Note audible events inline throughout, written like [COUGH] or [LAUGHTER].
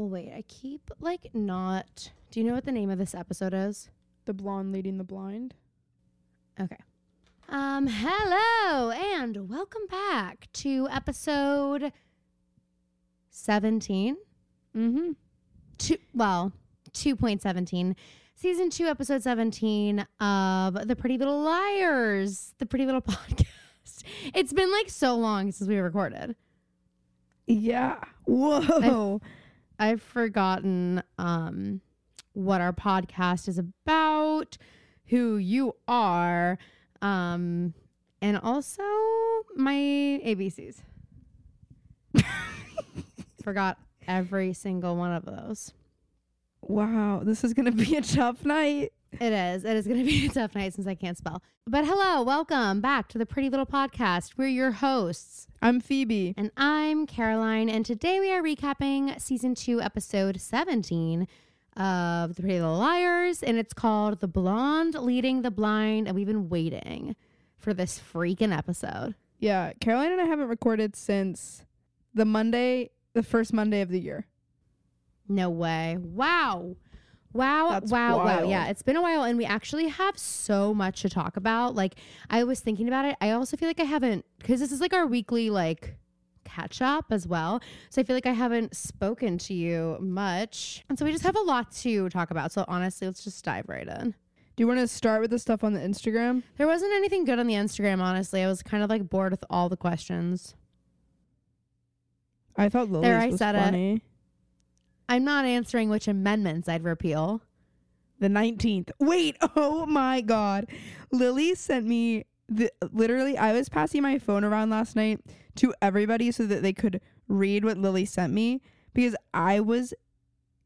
Well, wait. I keep like not. Do you know what the name of this episode is? The blonde leading the blind. Okay. Um, hello and welcome back to episode 17. Mm-hmm. Two, well, 2.17. Season 2, episode 17 of The Pretty Little Liars, the Pretty Little [LAUGHS] Podcast. It's been like so long since we recorded. Yeah. Whoa. I've forgotten um what our podcast is about, who you are, um, and also my ABCs. [LAUGHS] Forgot every single one of those. wow. This is gonna be a tough night. It is. It is going [LAUGHS] to be a tough night since I can't spell. But hello, welcome back to the Pretty Little Podcast. We're your hosts, I'm Phoebe. and I'm Caroline. And today we are recapping season two, episode 17 of The Pretty Little Liars. And it's called The Blonde Leading the Blind. And we've been waiting for this freaking episode. Yeah, Caroline and I haven't recorded since the Monday, the first Monday of the year. No way. Wow. Wow, That's wow, wow. Yeah, it's been a while and we actually have so much to talk about. Like, I was thinking about it. I also feel like I haven't, because this is like our weekly, like, catch up as well. So I feel like I haven't spoken to you much. And so we just have a lot to talk about. So honestly, let's just dive right in. Do you want to start with the stuff on the Instagram? There wasn't anything good on the Instagram, honestly. I was kind of like bored with all the questions. I thought Lily's There, I was said it. I'm not answering which amendments I'd repeal. The 19th. Wait, [LAUGHS] oh my god. Lily sent me the literally I was passing my phone around last night to everybody so that they could read what Lily sent me because I was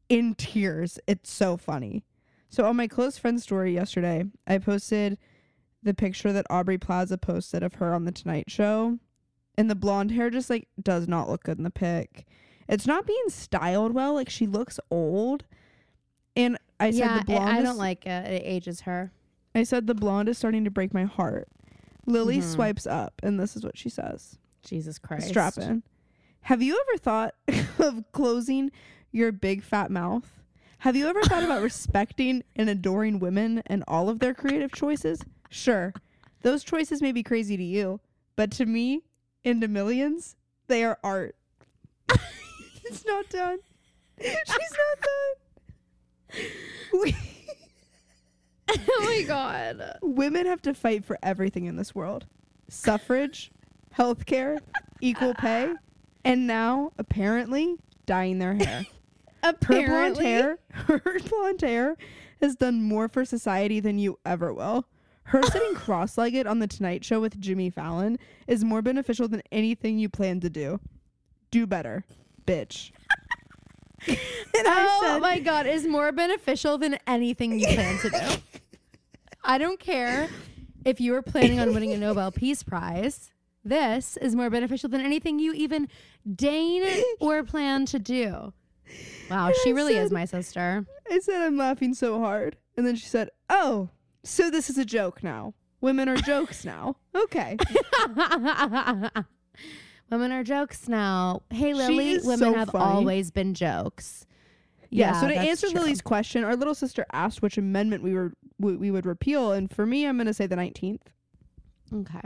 in tears. It's so funny. So on my close friend story yesterday, I posted the picture that Aubrey Plaza posted of her on the Tonight Show. And the blonde hair just like does not look good in the pic. It's not being styled well. Like she looks old. And I said yeah, the blonde I, I don't like it. It ages her. I said the blonde is starting to break my heart. Lily Mhm. swipes up, and this is what she says. Jesus Christ. Strap in. Have you ever thought [LAUGHS] of closing your big fat mouth? Have you ever thought about [LAUGHS] respecting and adoring women and all of their creative choices? Sure. Those choices may be crazy to you, but to me, and to millions, they are art. It's not done. She's not done. [LAUGHS] We- oh my god. Women have to fight for everything in this world suffrage, healthcare, equal pay, and now, apparently, dyeing their hair. [LAUGHS] Her blonde Apparently. hair, [LAUGHS] her blonde hair has done more for society than you ever will. Her sitting cross legged on The Tonight Show with Jimmy Fallon is more beneficial than anything you plan to do. Do better, bitch. [LAUGHS] and I oh said, my god, is more beneficial than anything you plan to do. [LAUGHS] I don't care if you were planning on winning a Nobel Peace Prize. This is more beneficial than anything you even deign or plan to do. Wow, she I really is my sister. I said I'm laughing so hard. And then she said, Oh, so this is a joke now. Women are jokes now. [LAUGHS] Okay. Women are jokes now. Hey Lily, women so have funny. always been jokes. Yeah, so to answer true. Lily's question, our little sister asked which amendment we were we, we would repeal, and for me, I'm going to say the 19th. Okay.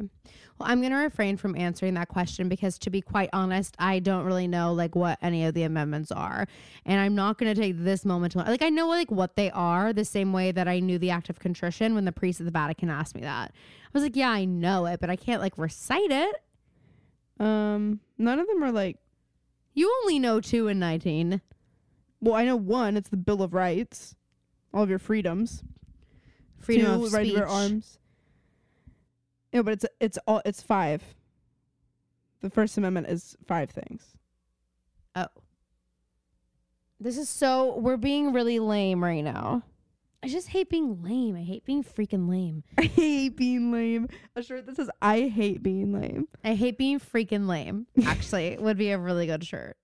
Well, I'm going to refrain from answering that question because to be quite honest, I don't really know like what any of the amendments are. And I'm not going to take this moment to like I know like what they are the same way that I knew the act of contrition when the priest of the Vatican asked me that. I was like, "Yeah, I know it, but I can't like recite it." Um, none of them are like. You only know 2 and 19. Well, I know one. It's the Bill of Rights, all of your freedoms. Freedom Two, of right speech. to bear arms. Yeah, but it's it's all it's five. The First Amendment is five things. Oh. This is so we're being really lame right now. I just hate being lame. I hate being freaking lame. [LAUGHS] I hate being lame. A shirt that says "I hate being lame." I hate being freaking lame. [LAUGHS] Actually, would be a really good shirt.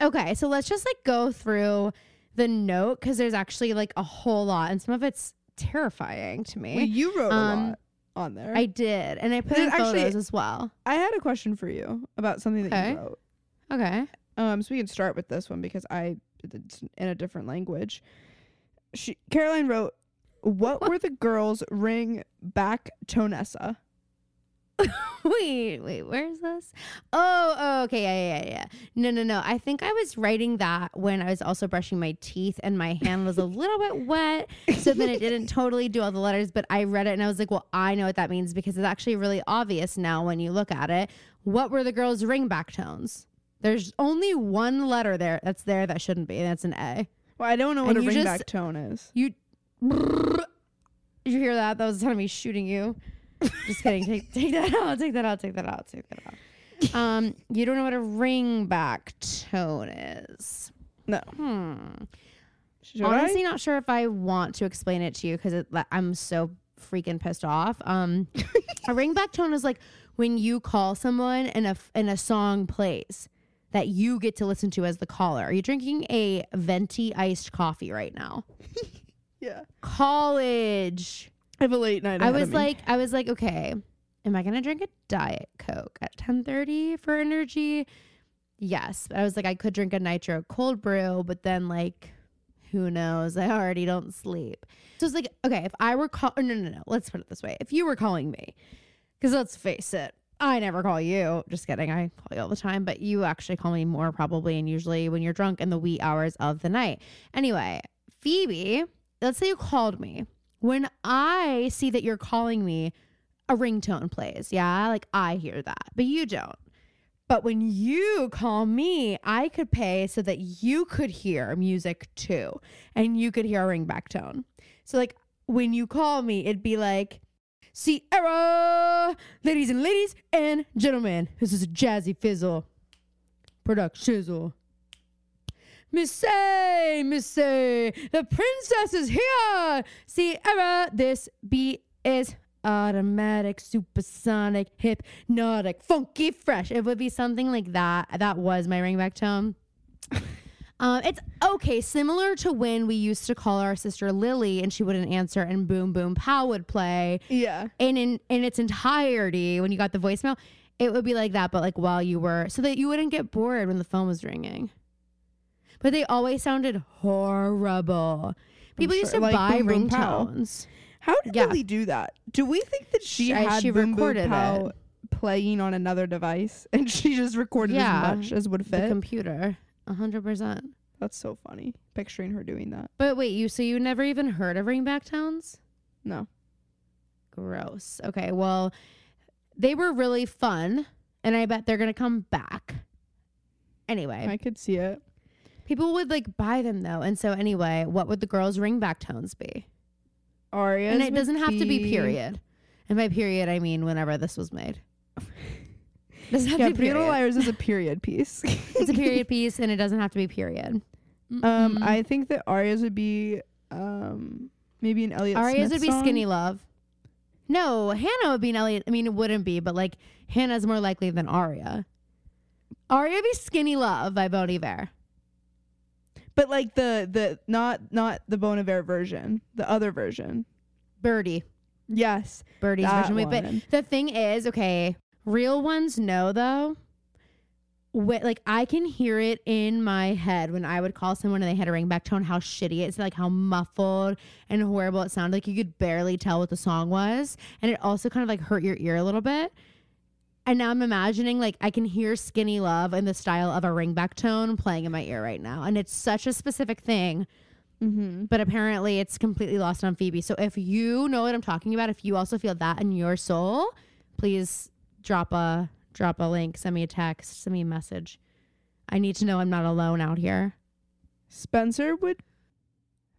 Okay, so let's just like go through the note because there's actually like a whole lot, and some of it's terrifying to me. Well, you wrote Um, a lot on there. I did, and I put in actually- photos as well. I had a question for you about something that Okay. you wrote. Okay. Um, so we can start with this one because I it's in a different language. She Caroline wrote, "What were the girls ring back Tonessa?" [LAUGHS] wait, wait, where's this? Oh, oh, okay, yeah, yeah, yeah. No, no, no. I think I was writing that when I was also brushing my teeth and my hand was a little bit wet. So then it didn't totally do all the letters, but I read it and I was like, well, I know what that means because it's actually really obvious now when you look at it. What were the girls' ring-back tones? There's only one letter there that's there that shouldn't be, and that's an A. Well, I don't know what And a you ring just- back tone is. You. Did you hear that? That was the of me shooting you. Just kidding. Take, [LAUGHS] take that out. Take that out. Take that out. Take that out. Um, you don't know what a ring back tone is. No. Hmm. Should Honestly, I? not sure if I want to explain it to you because I'm so freaking pissed off. Um, [LAUGHS] a ring back tone is like when you call someone and a and a song plays that you get to listen to as the caller. Are you drinking a venti iced coffee right now? [LAUGHS] Yeah. College. I have a late night. I was like, I was like, okay, am I gonna drink a diet coke at ten thirty for energy? Yes, I was like, I could drink a nitro cold brew, but then like, who knows? I already don't sleep. So it's like, okay, if I were call, no, no, no. Let's put it this way: if you were calling me, because let's face it, I never call you. Just kidding. I call you all the time, but you actually call me more probably, and usually when you're drunk in the wee hours of the night. Anyway, Phoebe, let's say you called me. When I see that you're calling me, a ringtone plays. Yeah, like I hear that, but you don't. But when you call me, I could pay so that you could hear music too, and you could hear a ringback tone. So like when you call me, it'd be like, Ciara, ladies and ladies and gentlemen, this is a jazzy fizzle, product shizzle. Missy, Missy, the princess is here. Ciara, this beat is automatic, supersonic, hypnotic, funky, fresh. It would be something like that. That was my ringback tone. Um, it's okay, similar to when we used to call our sister Lily and she wouldn't answer, and Boom Boom Pow would play, yeah. and in in its entirety, when you got the voicemail, it would be like that, but like while you were, so that you wouldn't get bored when the phone was ringing. But they always sounded horrible. People used to. Like buy Boom Boom ringtones. How did Yeah. Lily do that? Do we think that she She- had she Boom Boom recorded Pow it. playing on another device [LAUGHS] and she just recorded Yeah. as much as would fit? The computer, hundred percent. That's so funny. Picturing her doing that. But wait, you so you never even heard of ringback tones? No. Gross. Okay, well, they were really fun, and I bet they're gonna come back. Anyway, I could see it. people would like buy them though, and so anyway, what would the girls' ringback tones be? Aria's and it doesn't have to be period. And by period, I mean whenever this was made. [LAUGHS] Doesn't have Yeah, to be Pretty Little period. Liars is a period piece. [LAUGHS] It's a period [LAUGHS] piece, and it doesn't have to be period. um, Mm-mm. I think that Aria's would be um maybe an Elliott Aria's Smith would be song. Skinny Love. No, Hannah would be an Elliott. I mean, it wouldn't be, but like Hannah's more likely than Aria. Aria would be Skinny Love by Bon Iver. But like the the not not the Bon Iver version, the other version. Birdie. Yes. Birdie's version. Wait, but the thing is, okay, real ones know though. Wh- like I can hear it in my head when I would call someone and they had a ringback tone, how shitty it's like how muffled and horrible it sounded. Like you could barely tell what the song was, and it also kind of like hurt your ear a little bit. And now I'm imagining like I can hear Skinny Love in the style of a ringback tone playing in my ear right now, and it's such a specific thing Mm-hmm. but apparently it's completely lost on Phoebe. So if you know what I'm talking about, if you also feel that in your soul, please drop a drop a link, send me a text, send me a message. I need to know I'm not alone out here. Spencer would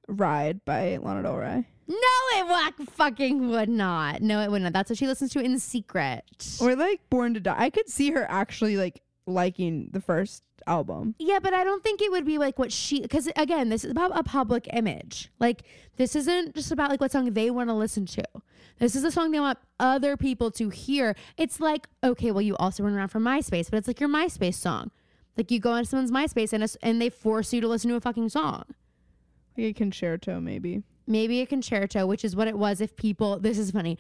ride by Lana Del Rey. No, it wa- fucking would not. No, it would not. That's what she listens to in secret. Or like Born to Die. I could see her actually like liking the first album. Yeah, but I don't think it would be like what she because again, this is about a public image. Like this isn't just about like what song they want to listen to. This is a song they want other people to hear. It's like okay, well, you also run around from MySpace, but it's like your MySpace song. Like you go on someone's MySpace and it's, and they force you to listen to a fucking song. Like a concerto, maybe. Maybe a concerto, which is what it was. If people, this is funny,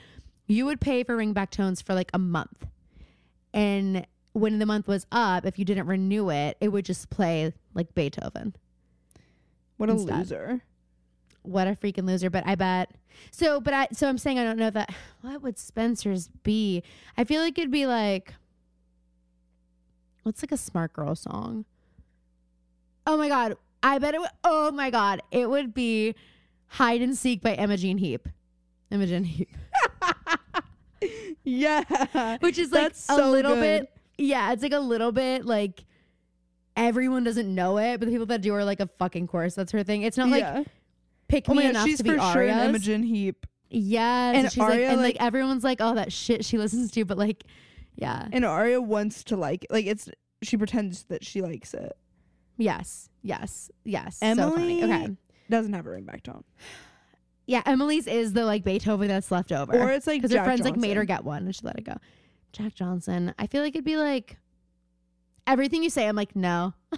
you would pay for ringback tones for like a month, and when the month was up, if you didn't renew it, it would just play like Beethoven. What a Instead. loser. What a freaking loser. But I bet. So, but I, so I'm saying I don't know that. What would Spencer's be? I feel like it'd be like, what's like a smart girl song? Oh my God. I bet it would. Oh my God. It would be Hide and Seek by Imogen Heap. Imogen Heap. [LAUGHS] Yeah. Which is like That's a so little good. bit. Yeah. It's like a little bit like everyone doesn't know it, but the people that do are like a fucking course. That's her thing. It's not like yeah. pick Oh me my god, enough she's to be for sure an Aria's. Imogen Heap. Yes, And and she's like, Aria, and like, like- everyone's like, oh, that shit she listens to, but like, yeah, And Aria wants to like like it's she pretends that she likes it. yes, yes, yes. Emily- so funny. Okay, Doesn't have a ringback tone. yeah, Emily's is the like Beethoven that's left over, Or it's like because her Jack friends like made her Johnson. get one and she let it go. Jack Johnson. I feel like it'd be like everything you say. I'm like, no. [LAUGHS]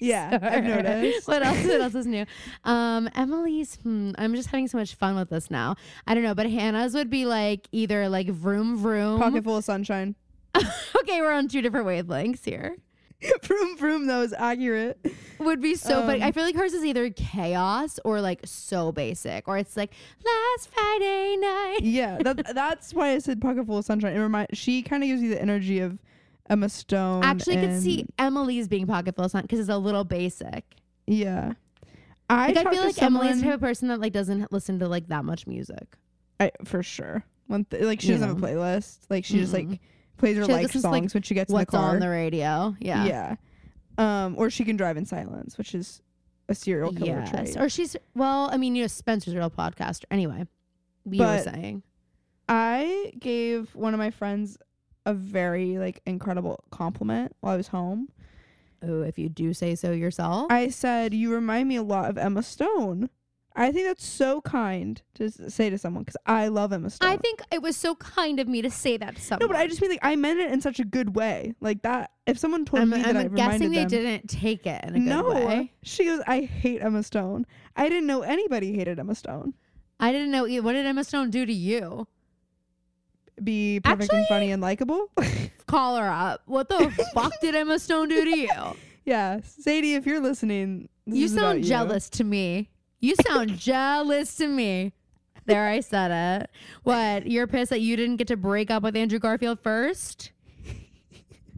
Yeah, I've noticed. what else? What else is new? [LAUGHS] Um, Emily's. Hmm, I'm just having so much fun with this now. I don't know, but Hannah's would be like either like vroom vroom. Pocket full of sunshine. [LAUGHS] okay, we're on two different wavelengths here. [LAUGHS] vroom vroom though is accurate. Would be so funny. Um, I feel like hers is either chaos or like so basic, or it's like last Friday night. Yeah, [LAUGHS] that that's why I said pocket full of sunshine. It remind she kind of gives you the energy of Emma Stone. Actually, I could see Emily's being pocket full of sun because it's a little basic. Yeah, I Like I, feel like Emily's the type of person that like doesn't listen to like that much music. I, for sure. One th- like she You doesn't have a playlist. Like she just like Mm-mm. Plays her She, like, songs to, like, when she gets in What's the car. on the radio? Yeah. yeah. Um, or she can drive in silence, which is a serial killer Yes. trait. Or she's well, I mean, you know, Spencer's a real podcaster. Anyway, we were But- saying. I gave one of my friends a very like incredible compliment while I was home. Oh, if you do say so yourself. I said, "You remind me a lot of Emma Stone." I think that's so kind to s- say to someone because I love Emma Stone. I think it was so kind of me to say that to someone. no, but I just mean like I meant it in such a good way, like that. If someone told I'm, me that I I'm reminded guessing they them, didn't take it in a good no, way. she goes, "I hate Emma Stone." I didn't know anybody hated Emma Stone. I didn't know. e- What did Emma Stone do to you? Be perfect and Actually- funny and likable. [LAUGHS] Call her up. What the [LAUGHS] fuck did Emma Stone do to you? yeah, Sadie, if you're listening, this you is about sound jealous to me. You sound jealous to me. There, I said it. What? You're pissed that you didn't get to break up with Andrew Garfield first?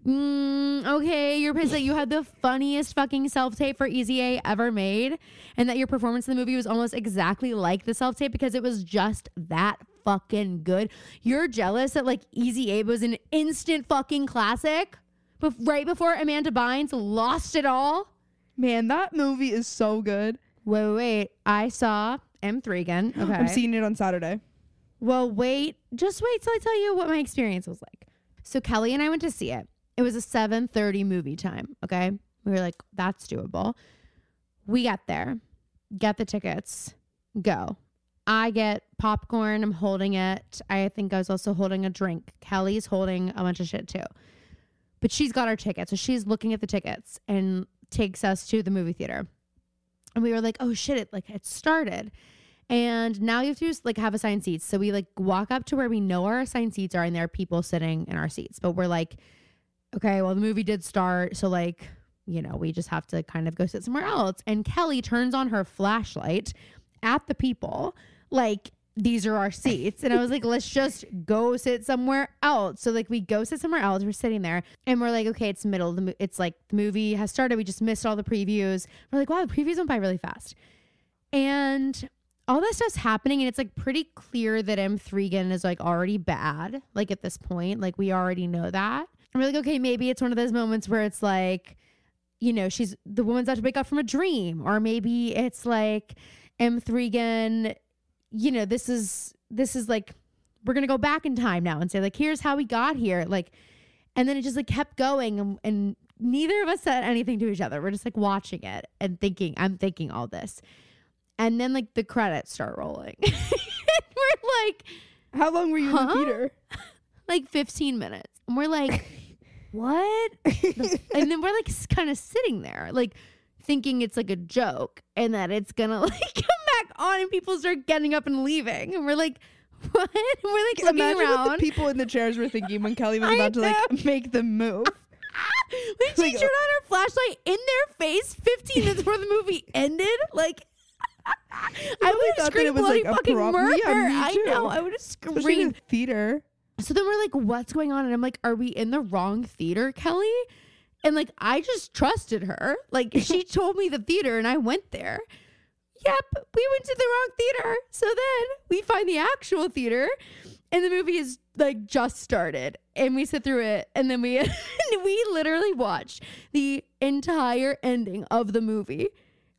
Mm, okay, you're pissed that you had the funniest fucking self tape for Easy A ever made, and that your performance in the movie was almost exactly like the self tape because it was just that fucking good. You're jealous that like Easy A was an instant fucking classic, but right before Amanda Bynes lost it all. Man, that movie is so good. Wait, wait, wait. I saw M3 again. [GASPS] Okay. I'm seeing it on Saturday. well, wait. Just wait till I tell you what my experience was like. So Kelly and I went to see it. It was a 7:30 movie time, okay? We were like, that's doable. We get there. Get the tickets. Go. I get popcorn. I'm holding it. I think I was also holding a drink. Kelly's holding a bunch of shit too. But she's got our tickets. So she's looking at the tickets and takes us to the movie theater. And we were like, oh shit, it like it started. And now you have to just like have assigned seats. So we like walk up to where we know our assigned seats are and there are people sitting in our seats. But we're like, okay, well the movie did start. So like, you know, we just have to kind of go sit somewhere else. And Kelly turns on her flashlight at the people, like, these are our seats. And I was like, let's just go sit somewhere else. So like we go sit somewhere else. We're sitting there and we're like, okay, it's middle. of The mo- it's like the movie has started. We just missed all the previews. We're like, wow, the previews went by really fast. And all that stuff's happening and it's like pretty clear that M3gan is like already bad. Like at this point, like we already know that. And we're like, okay, maybe it's one of those moments where it's like, you know, she's the woman's about to wake up from a dream, or maybe it's like M3gan, you know, this is this is like we're gonna go back in time now and say like, here's how we got here, like, and then it just like kept going, and, and neither of us said anything to each other. We're just like watching it and thinking, I'm thinking all this, and then like the credits start rolling. [LAUGHS] we're like, How long were you in the theater? like 15 minutes, and we're like, [LAUGHS] what? [LAUGHS] and then we're like kind of sitting there, like thinking it's like a joke and that it's gonna like back on and people start getting up and leaving. And we're like, [LAUGHS] what? We're like looking Imagine around. what the people in the chairs were thinking when Kelly was I about to like [LAUGHS] make the move. [LAUGHS] when she Like, turned on her flashlight in their face 15 minutes before the movie ended, like I would have screamed it was, bloody like, a fucking murder. Yeah, I know. I would have screamed. theater. So then we're like, what's going on? And I'm like, are we in the wrong theater, Kelly? And like, I just trusted her. Like, she told me the theater and I went there. Yep, we went to the wrong theater. So then we find the actual theater and the movie is like just started and we sit through it and then we [LAUGHS] we literally watched the entire ending of the movie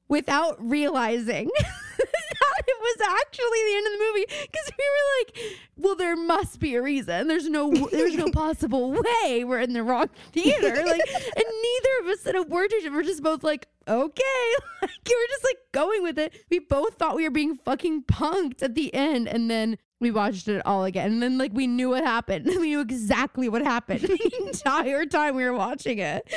without realizing [LAUGHS] [LAUGHS] it was actually the end of the movie because we were like well there must be a reason. There's no there's no [LAUGHS] possible way we're in the wrong theater. Like and neither of us said a word to each other. We're just both like okay. [LAUGHS] Like we're just like going with it. We both thought we were being fucking punked at the end and then we watched it all again. And then like we knew what happened. [LAUGHS] We knew exactly what happened [LAUGHS] the entire time we were watching it.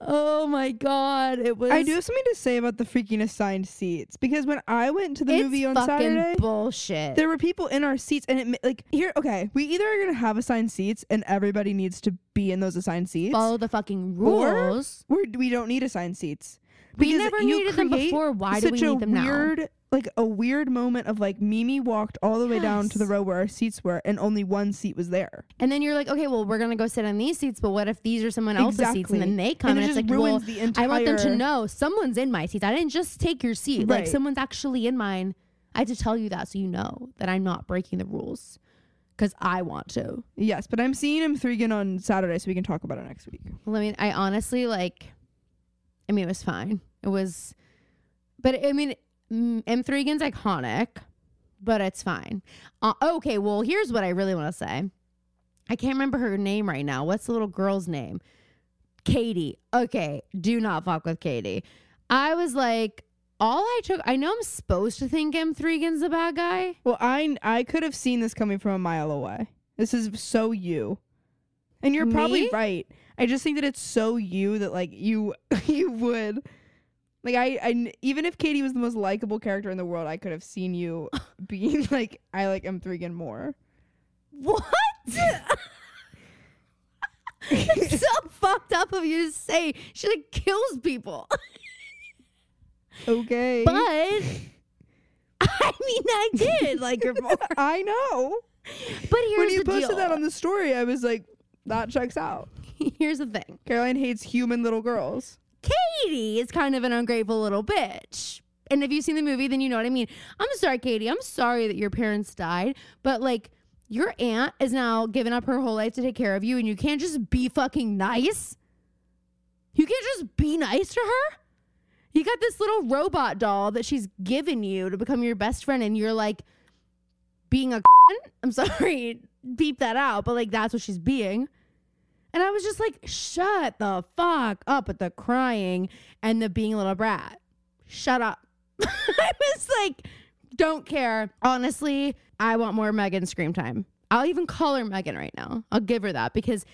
Oh my god it was I do have something to say about the freaking assigned seats because when I went to the it's movie on Saturday, bullshit. there were people in our seats, and it like here. Okay, we either are gonna have assigned seats, and everybody needs to be in those assigned seats, follow the fucking rules. or we don't need assigned seats. We Because never you needed them before why do we need them now weird, like a weird moment of like Mimi walked all the way down to the row where our seats were, and only one seat was there. And then you're like, okay, well, we're gonna go sit on these seats, but what if these are someone else's seats? And then they come and and, it it's like, well, ruins the entire. I want them to know someone's in my seats. I didn't just take your seat. Like someone's actually in mine. I had to tell you that so you know that I'm not breaking the rules because I want to. Yes, but I'm seeing him three again on Saturday, so we can talk about it next week. Well, I mean, I honestly like. I mean, it was fine. It was, but I mean, mm, M3gan's iconic, but it's fine. Uh, okay, well, here's what I really want to say. I can't remember her name right now. What's the little girl's name? Katie. Okay, do not fuck with Katie. I was like, all I took. I know I'm supposed to think M3gan's the bad guy. Well, I I could have seen this coming from a mile away. This is so you, and you're probably Me? right. I just think that it's so you that like you [LAUGHS] you would. Like I, I even if Katie was the most likable character in the world, I could have seen you [LAUGHS] being like, I like M3gan more. What? it's so [LAUGHS] fucked up of you to say. She like kills people. Okay, But I mean, I did like her more. I know. But here's when you posted deal. that on the story, I was like, that checks out. [LAUGHS] here's the thing. Caroline hates human little girls. Katie is kind of an ungrateful little bitch. And if you've seen the movie, then you know what I mean. I'm sorry, Katie. I'm sorry that your parents died, but like your aunt is now giving up her whole life to take care of you, and you can't just be fucking nice. You can't just be nice to her. You got this little robot doll that she's given you to become your best friend, and you're like being a. [LAUGHS] I'm sorry, [LAUGHS] beep that out, but like that's what she's being. And I was just like, shut the fuck up with the crying and the being a little brat. Shut up. [LAUGHS] I was like, don't care. Honestly, I want more Megan scream time. I'll even call her Megan right now. I'll give her that because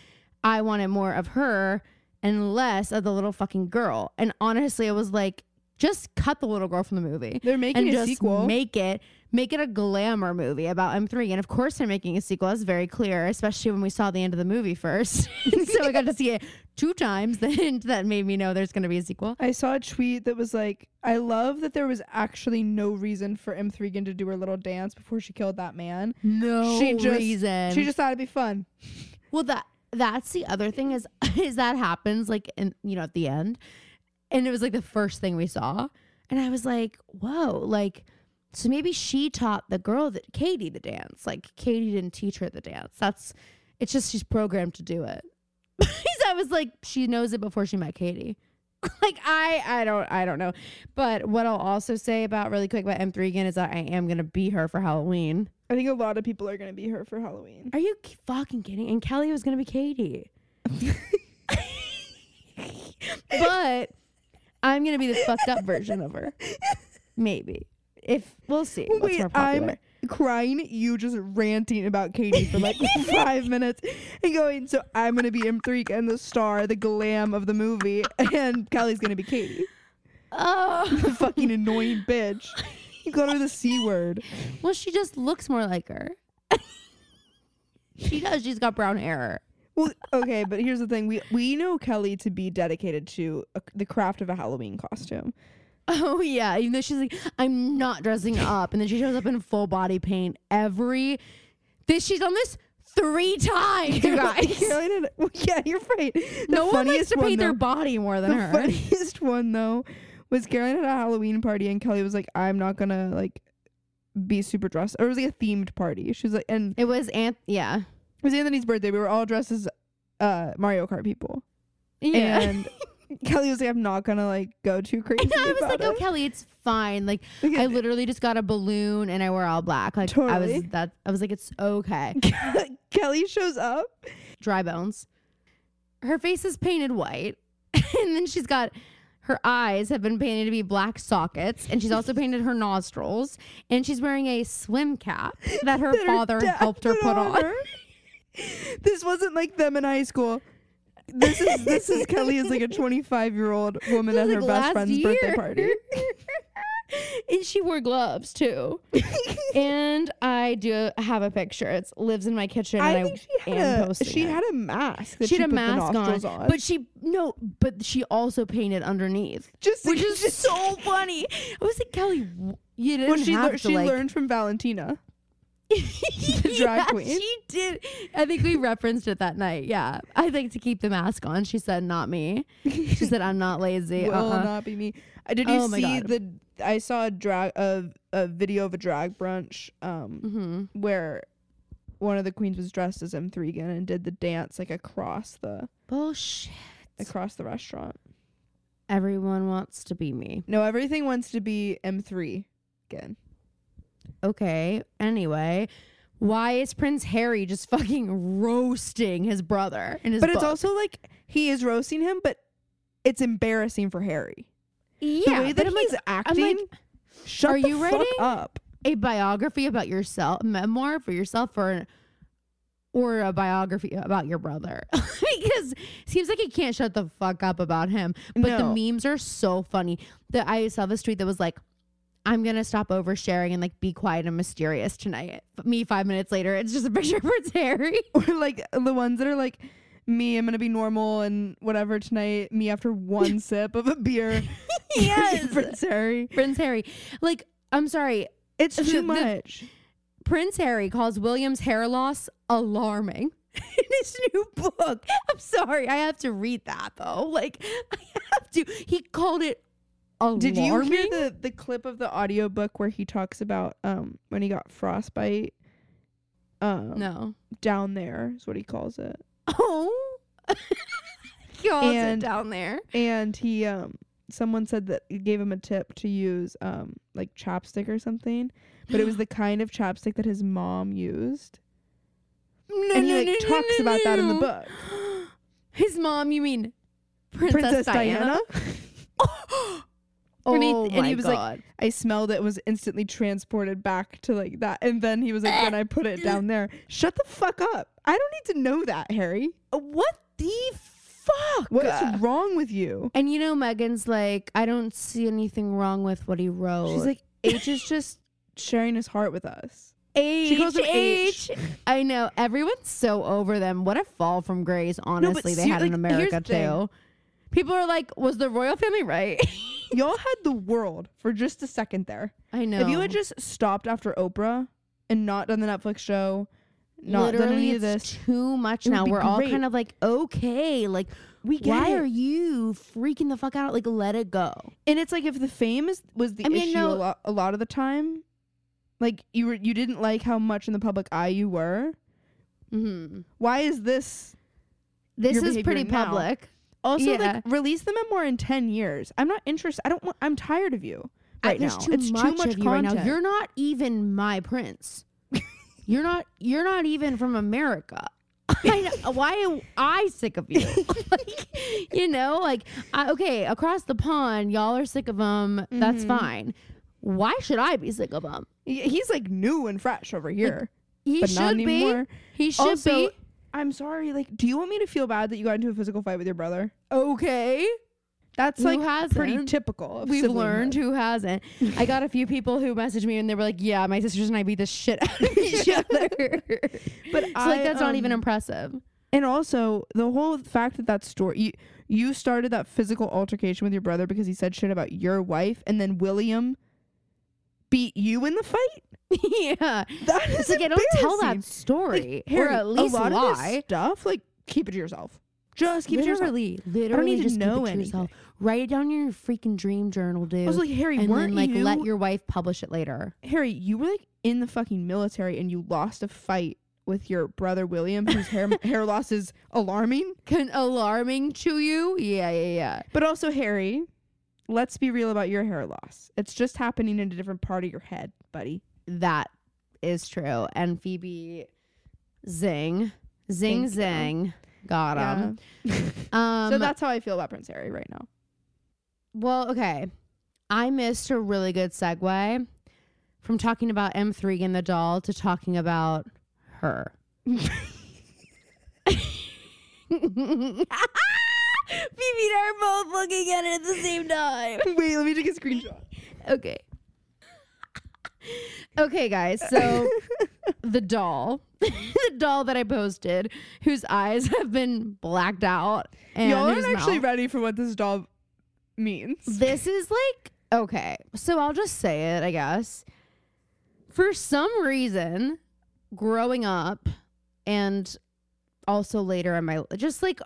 I wanted more of her and less of the little fucking girl. And honestly, I was like, just cut the little girl from the movie They're making and a just sequel. make it make it a glamour movie about M3. And of course they're making a sequel. That's very clear, especially when we saw the end of the movie first. [LAUGHS] so I got to see it two times. [LAUGHS] The hint that made me know there's going to be a sequel. I saw a tweet that was like, I love that there was actually no reason for M3gan to do her little dance before she killed that man. No She just- reason. She just thought it'd be fun. well that that's the other thing is [LAUGHS] is that happens like in you know at the end, and it was like the first thing we saw, and I was like, whoa, like. So maybe she taught the girl that Katie the dance. Like Katie didn't teach her the dance. That's it's just she's programmed to do it. [LAUGHS] I was like, she knows it before she met Katie. [LAUGHS] like I I don't I don't know. But what I'll also say about really quick about M3gan is that I am gonna be her for Halloween. I think a lot of people are going to be her for Halloween. Are you fucking kidding? And Kelly was gonna be Katie. [LAUGHS] but I'm gonna be the fucked up version of her. Maybe. If we'll see. Well, what's wait, more popular. I'm crying. You just ranting about Katie for like [LAUGHS] five minutes and going, so I'm going to be M3 and the star, the glam of the movie, and Kelly's going to be Katie. Oh The [LAUGHS] fucking annoying bitch. You called her the C word. well, she just looks more like her. She does. She's got brown hair. Well, okay, but here's the thing: we we know Kelly to be dedicated to a, the craft of a Halloween costume. Oh yeah, even though she's like, I'm not dressing [LAUGHS] up, and then she shows up in full body paint every. This she's done this three times, you guys. [LAUGHS] [LAUGHS] Yeah, you're right. The no one likes to one, paint their though- body more than the her. The funniest one though was Caroline at a Halloween party and Kelly was like, "I'm not gonna like be super dressed," or it was like a themed party. She was like, and It was Anth. Yeah. it was Anthony's birthday. We were all dressed as uh Mario Kart people, Yeah. and [LAUGHS] Kelly was like, "I'm not gonna like go too crazy." I was like, oh, it. oh, Kelly, it's fine. Like, [LAUGHS] I literally just got a balloon and I wear all black. Like, I was Totally. that. I was like, it's okay. [LAUGHS] Kelly shows up. Dry bones. Her face is painted white, and then she's got her eyes have been painted to be black sockets, and she's also painted her nostrils, and she's wearing a swim cap that her that father dad helped her put on. her. this wasn't like them in high school. This is this is [LAUGHS] Kelly as like a 25 year old woman at her best friend's birthday party. [LAUGHS] and she wore gloves too. [LAUGHS] and I do have a picture. It lives in my kitchen. I and think she am had a she it. had a mask. She had a mask on, on, but she no, but she also painted underneath, just which is just- so funny. I was like, Kelly, you didn't well, she lear- to she like. learned from Valentina. [LAUGHS] the drag queen. She did. I think we referenced it that night. Yeah, I think to keep the mask on. She said, "Not me." She said, "I'm not lazy." [LAUGHS] Will Uh-uh. not be me. Uh, did you Oh see the? I saw a drag a, a video of a drag brunch um hmm where one of the queens was dressed as M3gan and did the dance like across the Bullshit. across the restaurant. Everyone wants to be me. No, everything wants to be M3 again. Okay. Anyway, why is Prince Harry just [LAUGHS] fucking roasting his brother in his But it's book? also like he is roasting him, but it's embarrassing for Harry. yeah, the way but that I'm he's like, acting. like, shut are the you fuck writing? up. a biography about yourself, memoir for yourself, or or a biography about your brother, [LAUGHS] because it seems like he can't shut the fuck up about him. But No. the memes are so funny. That I saw this tweet that was like. I'm gonna stop oversharing and like be quiet and mysterious tonight. But me five minutes later, it's just a [LAUGHS] picture of Prince Harry. Or like the ones that are like me, I'm gonna be normal and whatever tonight. Me after one [LAUGHS] sip of a beer. [LAUGHS] Yes. Prince Harry. Prince Harry. Like, I'm sorry, It's too the- much. Prince Harry calls William's hair loss alarming in his new book. I'm sorry, I have to read that though. Like, I have to. He called it alarming. Did you hear the the clip of the audiobook where he talks about um when he got frostbite? Um, No. down there is what he calls it, Oh. [LAUGHS] he calls And- it down there. and he um someone said that it gave him a tip to use um like chapstick or something, but it was [GASPS] the kind of chapstick that his mom used, No, and he no, like no, talks about that in the book. [GASPS] His mom, you mean Princess, Princess Diana? Diana. [LAUGHS] [LAUGHS] oh And he- my and he was like, god. I smelled it was instantly transported back to like that. And then he was like, then I put it down there. Shut the fuck up. I don't need to know that, Harry. Uh, what the fuck? What is wrong with you? And you know, Meghan's like, I don't see anything wrong with what he wrote. She's like, H is just sharing his heart with us. H. she calls him H. I know. Everyone's so over them. What a fall from grace, honestly, they ser- had in like, America too. thing. People are like, was the royal family right? [LAUGHS] Y'all had the world for just a second there. I know. If you had just stopped after Oprah and not done the Netflix show, not Literally, done any of this, too much now. We're all great. kind of like, okay, like, we get why it. are you freaking the fuck out? Like, let it go. and it's like if the fame is was the I mean, issue no- a, lot, a lot of the time, like you were you didn't like how much in the public eye you were. hmm Why is this This is pretty now. public. Also Yeah. like release the memoir in ten years? I'm not interested. I don't want. I'm tired of you right there's now. Too it's much too much of you right now. You're not even my prince. [LAUGHS] you're not. You're not even from America. [LAUGHS] I know, why am I sick of you? [LAUGHS] like, you know, like I, okay, across the pond, y'all are sick of him. That's Mhm. fine. Why should I be sick of him? He's like new and fresh over here, He but should be. He should Also, be. I'm sorry. Like, do you want me to feel bad that you got into a physical fight with your brother? Okay. That's Who like pretty hasn't? typical. Of We've siblinghood. learned who hasn't. I got a few people who messaged me and they were like, "Yeah, my sisters and I beat the shit out of each [LAUGHS] other." But [LAUGHS] so I, like that's not even um, impressive. And also the whole fact that that story you you started that physical altercation with your brother because he said shit about your wife, and then William beat you in the fight. [LAUGHS] yeah, That is it's like I don't tell that story Like, Harry, or at least a lot lie. of this stuff. Like keep it to yourself. Just keep it to yourself. literally, literally, need to just know keep it to yourself. Write it down in your freaking dream journal, dude. I was like Harry, and weren't then like you let your wife publish it later. Harry? You were like in the fucking military, and you lost a fight with your brother William, whose hair [LAUGHS] hair loss is alarming. Can alarming to you? Yeah, yeah, yeah. But also Harry, let's be real about your hair loss. It's just happening in a different part of your head, buddy. That is true. And Phoebe, zing, zing, Thank you. zing, got him. Yeah. [LAUGHS] Um, so that's how I feel about Prince Harry right now. well, okay. I missed a really good segue from talking about M3 and the doll to talking about her. [LAUGHS] [LAUGHS] Phoebe and I are both looking at it at the same time. Wait, let me take a screenshot. Okay. [LAUGHS] okay, guys. So [LAUGHS] the doll, [LAUGHS] the doll that I posted, whose eyes have been blacked out, and Y'all aren't actually mouth- ready for what this doll means. This is like okay. So I'll just say it, I guess. For some reason, growing up and also later in my just like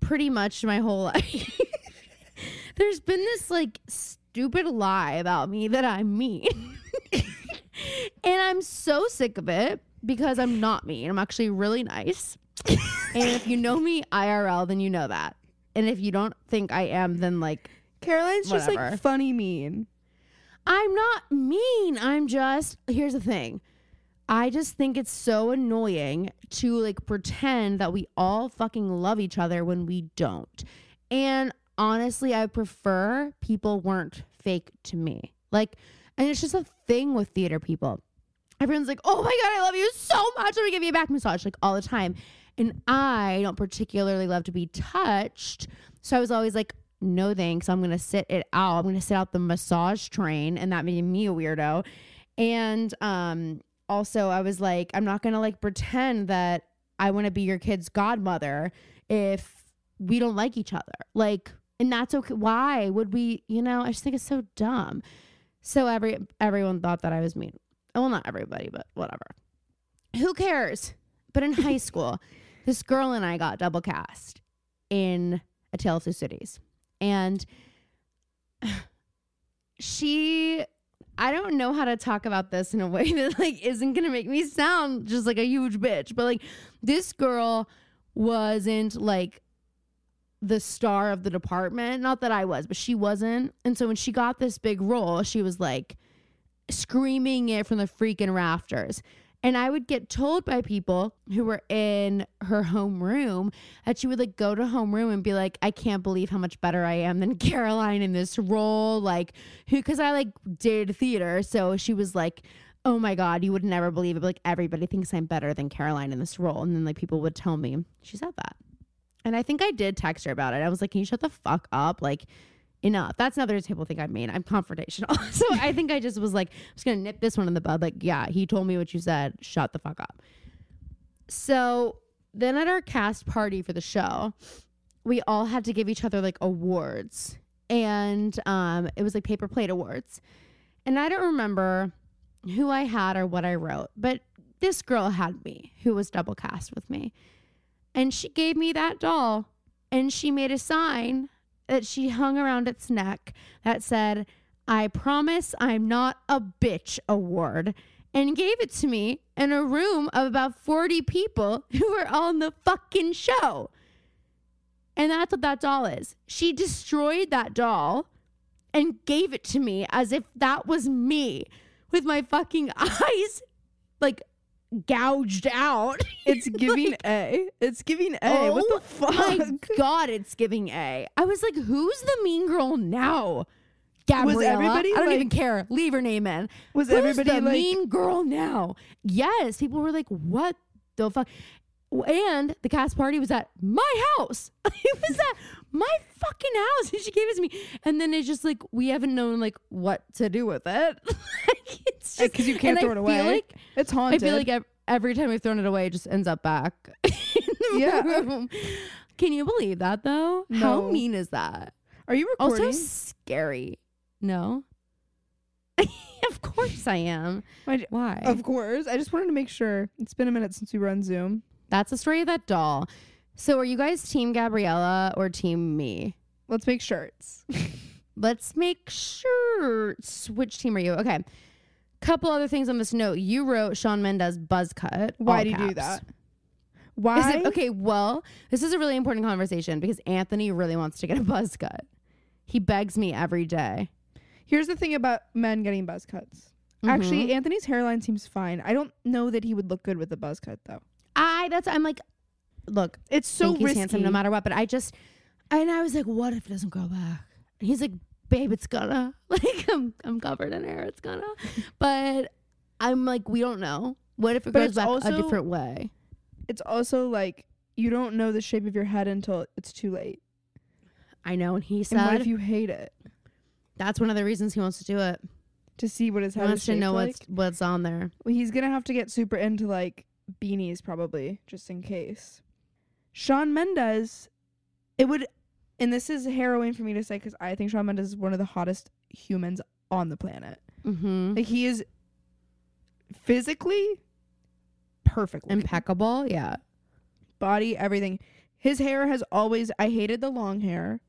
pretty much my whole life there's been this like stupid lie about me that I'm mean. And I'm so sick of it because I'm not mean. I'm actually really nice. and if you know me IRL, then you know that. And if you don't think I am, then like Caroline's just like funny mean. I'm not mean. I'm just here's the thing. I just think it's so annoying to like pretend that we all fucking love each other when we don't. And honestly, I prefer people weren't fake to me. Like, and it's just a thing with theater people. Everyone's like, oh my God, I love you so much. Let me give you a back massage, like all the time. And I don't particularly love to be touched. So I was always like, no thanks. I'm going to sit it out. I'm going to sit out the massage train. And that made me a weirdo. And um, also, I was like, I'm not going to like pretend that I want to be your kid's godmother if we don't like each other. Like, and that's okay. Why would we, you know, I just think it's so dumb. So every everyone thought that I was mean. Well, not everybody, but whatever. Who cares? But in high [LAUGHS] school, this girl and I got double cast in A Tale of Two Cities. And [SIGHS] she I don't know how to talk about this in a way [LAUGHS] that like isn't gonna make me sound just like a huge bitch. But like this girl wasn't like the star of the department. Not that I was, but she wasn't. And so when she got this big role, she was like screaming it from the freaking rafters. And I would get told by people who were in her homeroom that she would like go to homeroom and be like, I can't believe how much better I am than [LAUGHS] Caroline in this role. Like, who, because I like did theater. So she was like, oh my God, you would never believe it. But like, everybody thinks I'm better than Caroline in this role. And then like people would tell me, she said that. And I think I did text her about it. I was like, can you shut the fuck up? Like, enough. That's another table thing I made. I'm confrontational. [LAUGHS] so I think I just was like, I'm just gonna nip this one in the bud. Like, yeah, he told me what you said. Shut the fuck up. So then at our cast party for the show, we all had to give each other like awards. And um it was like paper plate awards. And I don't remember who I had or what I wrote, but this girl had me who was double cast with me. And she gave me that doll and she made a sign that she hung around its neck that said, I promise I'm not a bitch award, and gave it to me in a room of about 40 people [LAUGHS] who were on the fucking show. And that's what that doll is. She destroyed that doll and gave it to me as if that was me with my fucking [LAUGHS] eyes like gouged out. [LAUGHS] It's giving A. It's giving A. what Oh the fuck? My God, it's giving A. I was like, who's the mean girl now? Gabriella. everybody, I don't like- even care. Leave her name in. Was Who's everybody the like mean girl now? Yes. People were like, what the fuck? And the cast party was at my house. [LAUGHS] it was at my fucking house, and she gave it to me. And then it's just like we haven't known like what to do with it. [LAUGHS] like, because you can't throw I it away. like- it's haunted. I feel like ev- every time we've thrown it away, it just ends up back [LAUGHS] in the Yeah. room. Can you believe that though? No. How mean is that? Are you recording? Also scary. No. of course I am. Why? of course. I just wanted to make sure. It's been a minute since we were on Zoom. That's the story of that doll. So are you guys team Gabriella or team me? Let's make shirts. [LAUGHS] Let's make sure. Which team are you? Okay. Couple other things on this note. You wrote Shawn Mendes buzz cut. Why do you do that? Why? it, okay, well, this is a really important conversation because Anthony really wants to get a buzz cut. He begs me every day. Here's the thing about men getting buzz cuts. Mhm. Actually, Anthony's hairline seems fine. I don't know that he would look good with a buzz cut though. I that's I'm like, look, It's so risky. handsome no matter what. But I just, and I was like, what if it doesn't grow back? And he's like, babe, it's gonna. [LAUGHS] Like I'm, I'm covered in hair. It's gonna. but I'm like, we don't know. What if it But grows it's back a different way? It's also like you don't know the shape of your head until it's too late. I know. And he And what if you hate it? that's one of the reasons he wants to do it. To see what his He head wants is to know like? what's what's on there. Well, he's gonna have to get super into like beanies probably, just in case. Shawn Mendes, it would, and this is harrowing for me to say because I think Shawn Mendes is one of the hottest humans on the planet. Mm-hmm. Like he is physically perfect, looking. Impeccable. Yeah. body, everything. His hair has always. I hated the long hair.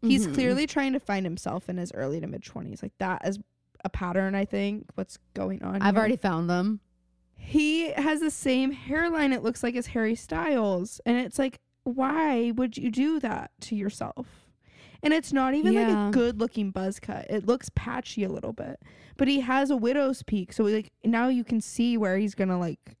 He's Mhm. clearly trying to find himself in his early to mid twenties. Like that is a pattern. I think what's going on. I've here. already found them. He has the same hairline it looks like as Harry Styles. And it's like why would you do that to yourself? And it's not even like a good looking buzz cut. It looks patchy a little bit. But he has a widow's peak. So like now you can see where he's gonna like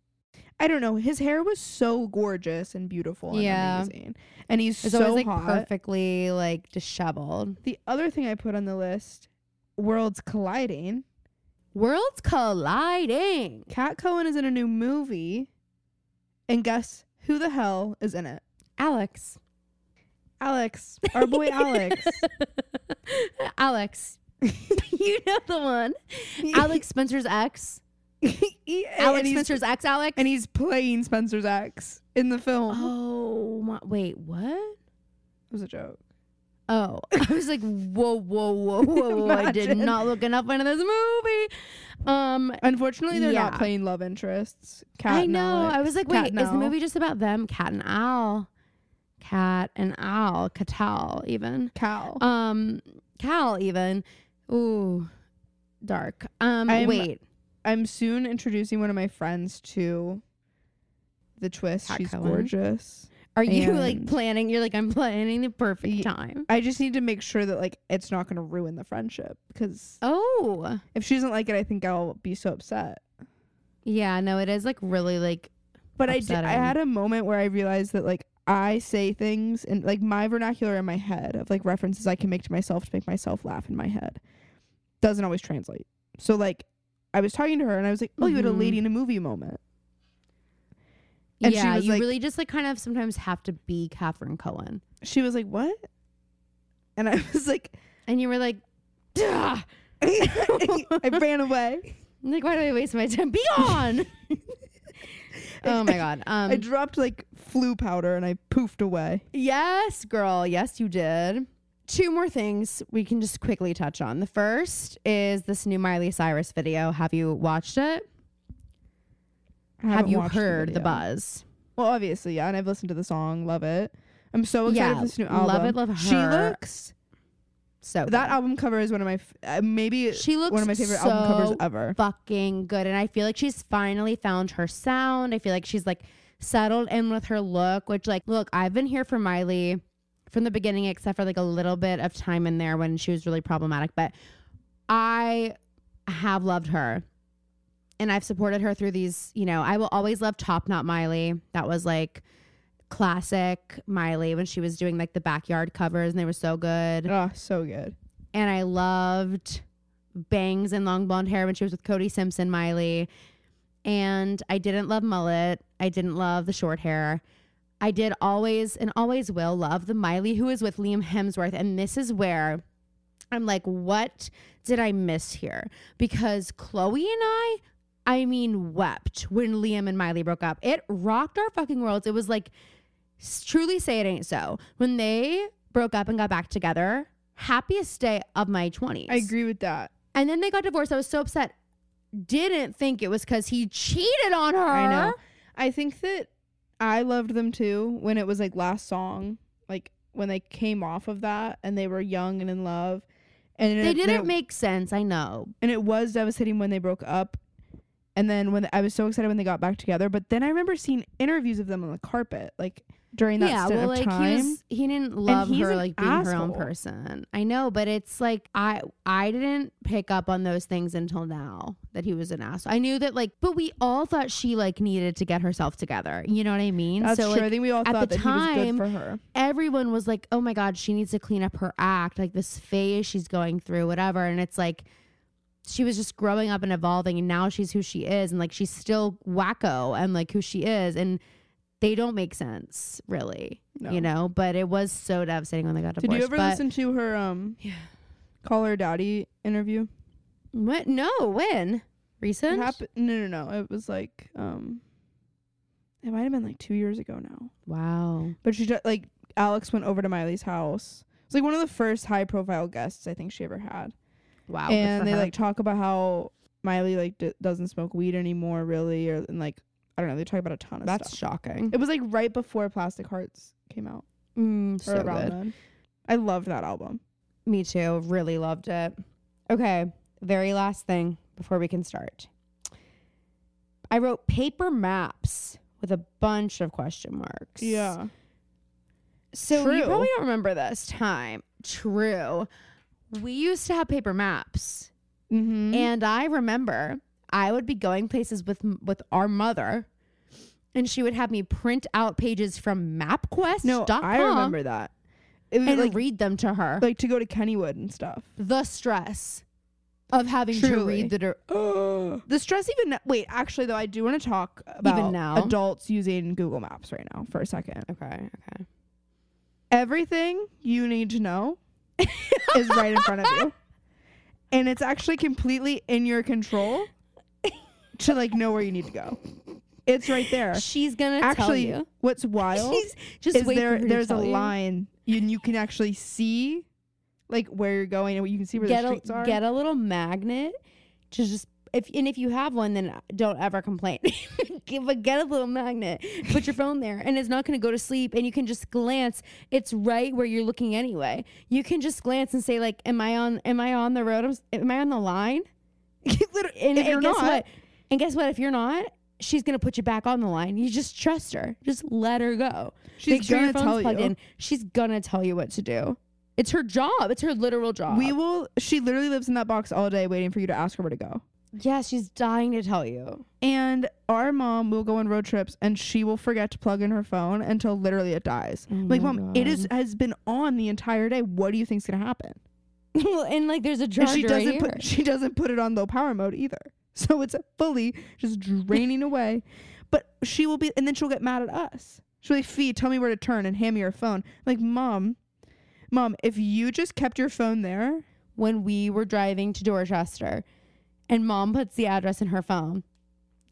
I don't know. His hair was so gorgeous and beautiful and Yeah. amazing. And he's It's so always like hot. perfectly like disheveled. the other thing I put on the list worlds colliding Worlds colliding. Kat Cohen is in a new movie and guess who the hell is in it Alex. Alex, our boy [LAUGHS] Alex. [LAUGHS] Alex. [LAUGHS] you know the one. Alex Spencer's ex. He- Alex Spencer's ex Alex. and he's playing Spencer's ex in the film. oh my wait, what? It was a joke. Oh, [LAUGHS] I was like, whoa, whoa, whoa, whoa! whoa. I did not look enough into this movie. Um, Unfortunately, they're Yeah. not playing love interests. Kat I know. I was like, wait, is the movie just about them? Cat and Al, Cat and Al, Catal, even. Cal? Um, Cal, even. Ooh, dark. Um, I'm- wait. I'm soon introducing one of my friends to the twist. Kat She's Cohen. gorgeous. Are you like planning? You're like, I'm planning the perfect time. I just need to make sure that like it's not going to ruin the friendship because Oh, if she doesn't like it, I think I'll be so upset. yeah. No, it is like really like. But I did, I Upsetting. had a moment where I realized that like I say things and like my vernacular in my head of like references I can make to myself to make myself laugh in my head doesn't always translate. So like I was talking to her and I was like, "Oh, you had a Mhm. lady in a movie moment." And she yeah, was you like- really just like kind of sometimes have to be Catherine Cohen, She was like, "What?" And I [LAUGHS] was like, and you were like, Duh! [LAUGHS] I ran away. I'm [LAUGHS] like, why do I waste my time? Be on. oh my god. Um. I dropped like Floo powder and I poofed away. Yes, girl. Yes, you did. Two more things we can just quickly touch on. The first is this new Miley Cyrus video. Have you watched it? Have you heard the, video. buzz? Well, obviously, yeah, and I've listened to the song. Love it. I'm so excited Yeah, for this new album. love it, love her. She looks So that good. album cover is one of my f- uh, maybe she looks one of my favorite album covers ever. fucking good, and I feel like she's finally found her sound. I feel like she's like settled in with her look. Which, like, look, I've been here for Miley from the beginning, except for like a little bit of time in there when she was really problematic. But I have loved her. And I've supported her through these, you know, I will always love Top Knot Miley. That was like classic Miley when she was doing like the backyard covers and they were so good. Oh, so good. And I loved bangs and long blonde hair when she was with Cody Simpson Miley. and I didn't love mullet. I didn't love the short hair. I did always and always will love the Miley who is with Liam Hemsworth. And this is where I'm like, what did I miss here? Because Chloe and I, I mean, wept when Liam and Miley broke up. It rocked our fucking worlds. It was like, truly say it ain't so. When they broke up and got back together, happiest day of my 20s. I agree with that. And then they got divorced. I was so upset. Didn't think it was because he cheated on her. I know. I think that I loved them too when it was like last song, like when they came off of that and they were young and in love. And They it, didn't it- make sense. I know. and it was devastating when they broke up. And then when I was so excited when they got back together, but then I remember seeing interviews of them on the carpet, like during that yeah, well, like time. he was, he didn't love her like being her own person. I know, but it's like I I didn't pick up on those things until now that he was an asshole. I knew that like, but we all thought she like needed to get herself together. You know what I mean? That's so true. I think we all at thought the that he was time, good for her. everyone was like, "Oh my god, she needs to clean up her act, like this phase she's going through, whatever." And it's like she was just growing up and evolving, and now she's who she is, and like she's still wacko and like who she is, and they don't make sense really, No. you know. But it was so devastating when they got divorced Did you ever but listen to her um Yeah. call her daddy interview? What? No, when It recent? happened no no no. It was like um it might have been like two years ago now. Wow. But she ju- like Alex went over to Miley's house. It's like one of the first high profile guests I think she ever had. Wow. and they her. like talk about how Miley like d- doesn't smoke weed anymore really or and like I don't know, they talk about a ton of stuff. that's stuff. shocking. It was like right before Plastic Hearts came out. Mm, so good. then. I loved that album. Me too. Really loved it. Okay. Very last thing before we can start. I wrote paper maps with a bunch of question marks. Yeah. So True. you probably don't remember this time. True. We used to have paper maps. Mm-hmm. And I remember I would be going places with with our mother and she would have me print out pages from MapQuest. no, I remember that. And like read them to her. like to go to Kennywood and stuff. the stress of having to read the [GASPS] the stress even wait actually though i do want to talk about now? adults using google maps right now for a second Okay, okay. everything you need to know is right in front of you and it's actually completely in your control to like know where you need to go it's right there She's gonna actually tell you. what's wild She's just is there there's a you. line you, and you can actually see like where you're going and you can see where Get the a streets are get a little magnet to just if and if you have one, then don't ever complain. [LAUGHS] Give a get a little magnet, put your phone there, and it's not going to go to sleep. And you can just glance. It's right where you're looking anyway. You can just glance and say like, "Am I on? Am I on the road? Am I on the line?" [LAUGHS] Literally, [LAUGHS] And, and guess not what? And guess what? If you're not, she's gonna put you back on the line. You just trust her. Just let her go. she's Make sure gonna your phone's tell plugged you in. She's gonna tell you what to do. It's her job. It's her literal job. We will. She literally lives in that box all day, waiting for you to ask her where to go. Yeah, she's dying to tell you. And our mom will go on road trips, and she will forget to plug in her phone until literally it dies. Oh like, mom, it is has been on the entire day. What do you think's gonna happen? [LAUGHS] Well, and like, there's a And she doesn't right here. put she doesn't put it on low power mode either. [LAUGHS] So it's fully just draining away. But she will be, and then she'll get mad at us. She'll be, "Fee, tell me where to turn and hand me your phone." Like, mom, mom, if you just kept your phone there, when we were driving to Dorchester, and mom puts the address in her phone,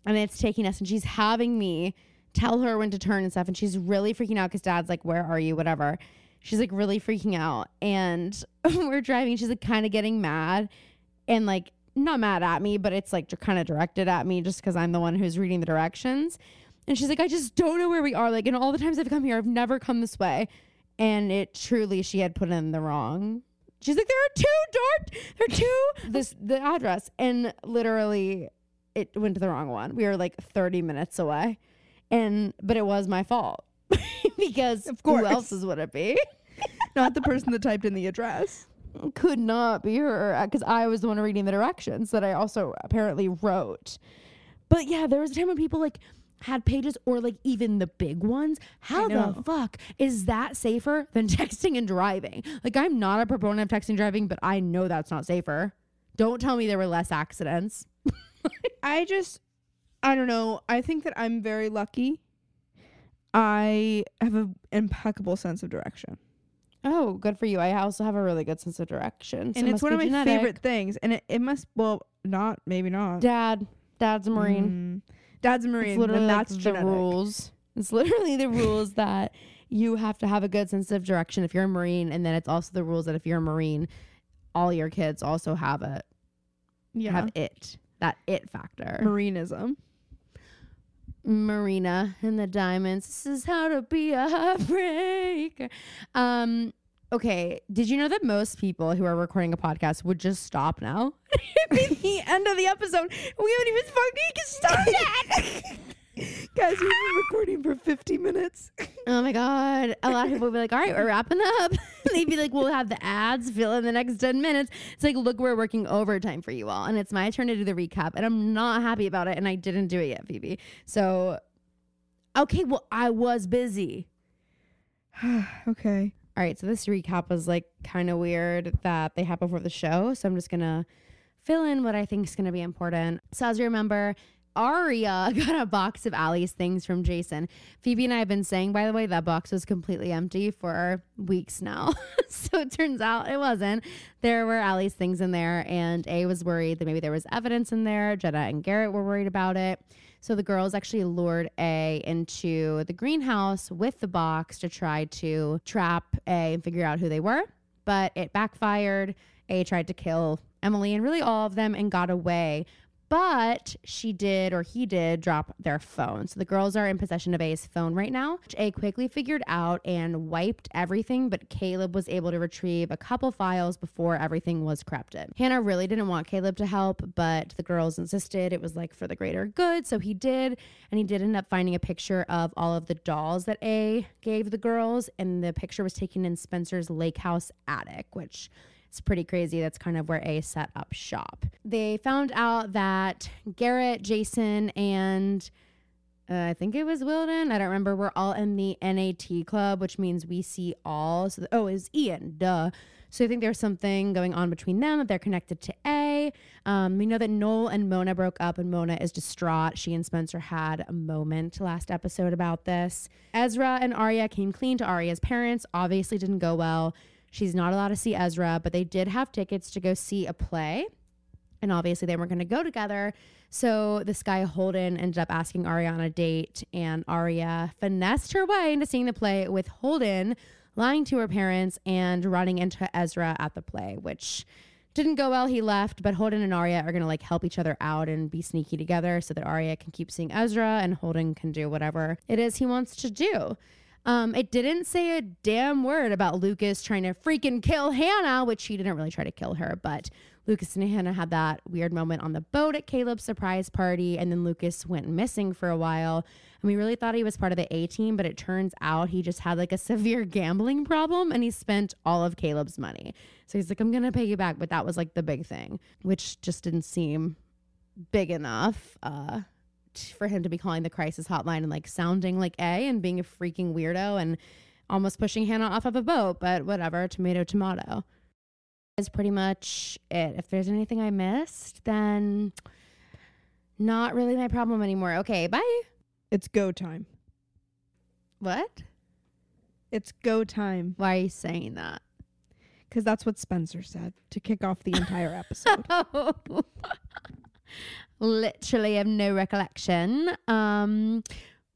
and it's taking us, and she's having me tell her when to turn and stuff, and she's really freaking out because dad's like, "Where are you?" Whatever. She's like really freaking out, and [LAUGHS] we're driving. She's like kind of getting mad, and like not mad at me, but it's like kind of directed at me just because I'm the one who's reading the directions. And she's like, I just don't know where we are. Like, and all the times I've come here, I've never come this way. And it truly, she had put in the wrong. She's like, there are two door, there are two [LAUGHS] this the address, and literally, it went to the wrong one. We were like 30 minutes away, and but it was my fault [LAUGHS] because Of course. who else's would it be? [LAUGHS] not the person that typed in the address. could not be her uh, because I was the one reading the directions that I also apparently wrote. But yeah, there was a time when people like had pages or like even the big ones. How the fuck is that safer than [LAUGHS] texting and driving? Like I'm not a proponent of texting and driving, but I know that's not safer. Don't tell me there were less accidents. [LAUGHS] I just I don't know. I think that I'm very lucky. I have an impeccable sense of direction. Oh, good for you. I also have a really good sense of direction. So and it it's one of my genetic. favorite things. And it, it must, well, not, maybe not. Dad, dad's a marine. Mm. Dad's a Marine. It's literally then like that's the genetic. rules. It's literally the rules that you have to have a good sense of direction if you're a marine, and then it's also the rules that if you're a marine, all your kids also have it. Yeah. Have it. That it factor. Marinism. Marina and the Diamonds. This is how to be a heartbreaker. Um, okay. Did you know that most people who are recording a podcast would just stop now? [LAUGHS] It'd be the [LAUGHS] end of the episode. We haven't even fucking started. [LAUGHS] Guys, we've been recording for 50 minutes. oh my god. A lot of people would be like, all right, we're wrapping up. They'd be like, we'll have the ads fill in the next 10 minutes. It's like, look, we're working overtime for you all. And it's my turn to do the recap. And I'm not happy about it. And I didn't do it yet, Phoebe. So okay, well, I was busy. [SIGHS] [SIGHS] okay. All right, so this recap was like kind of weird that they had before the show. So I'm just gonna fill in what I think is gonna be important. So as you remember, Aria [LAUGHS] got a box of Ali's things from Jason. Phoebe and I have been saying, by the way, that box was completely empty for weeks now. [LAUGHS] so it turns out it wasn't. There were Ali's things in there, and A was worried that maybe there was evidence in there. Jenna and Garrett were worried about it. So the girls actually lured A into the greenhouse with the box to try to trap A and figure out who they were. But it backfired. A tried to kill Emily and really all of them and got away. But she did, or he did, drop their phone. So the girls are in possession of A's phone right now. which A quickly figured out and wiped everything, but Caleb was able to retrieve a couple files before everything was corrupted. Hanna really didn't want Caleb to help, but the girls insisted it was like for the greater good. So he did, and he did end up finding a picture of all of the dolls that A gave the girls, and the picture was taken in Spencer's lake house attic, which it's pretty crazy. That's kind of where A set up shop. They found out that Garrett, Jason, and uh, I think it was Wilden. I don't remember. We're all in the NAT club, which means we see all. So, the, oh, is Ian? Duh. So I think there's something going on between them that they're connected to A. Um, we know that Noel and Mona broke up, and Mona is distraught. She and Spencer had a moment last episode about this. Ezra and Aria came clean to Aria's parents. Obviously, didn't go well. She's not allowed to see Ezra, but they did have tickets to go see a play. And obviously, they weren't going to go together. So this guy Holden ended up asking Aria on a date, and Aria finessed her way into seeing the play with Holden lying to her parents and running into Ezra at the play, which didn't go well. He left, but Holden and Aria are going to like help each other out and be sneaky together so that Aria can keep seeing Ezra and Holden can do whatever it is he wants to do. Um, it didn't say a damn word about Lucas trying to freaking kill Hanna, which he didn't really try to kill her, but Lucas and Hanna had that weird moment on the boat at Caleb's surprise party, and then Lucas went missing for a while. And we really thought he was part of the A team, but it turns out he just had like a [LAUGHS] severe gambling problem and he spent all of Caleb's money. So he's like, I'm gonna pay you back. But that was like the big thing, which just didn't seem big enough. Uh for him to be calling the crisis hotline and like sounding like A and being a freaking weirdo and almost pushing Hanna off of a boat, but whatever, tomato, tomato. Is pretty much it. If there's anything I missed, then not really my problem anymore. Okay, bye. It's go time. What? It's go time. Why are you saying that? Because that's what Spencer said to kick off the entire episode. [LAUGHS] Literally have no recollection. Um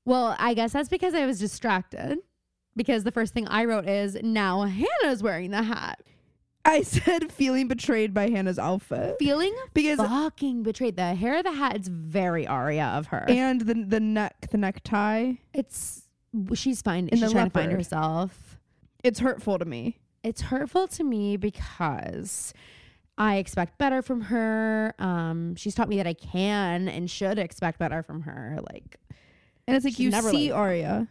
well, I guess that's because I was distracted. Because the first thing I wrote is now Hanna's wearing the hat. I [LAUGHS] said feeling betrayed by Hanna's outfit. Feeling Because fucking betrayed. The hair of the hat is very Aria of her. and the the neck the necktie, it's she's fine. And she's trying to find herself. it's hurtful to me. It's hurtful to me because I expect better from her. Um, she's taught me that I can and should expect better from her. Like And it's like you see like- Aria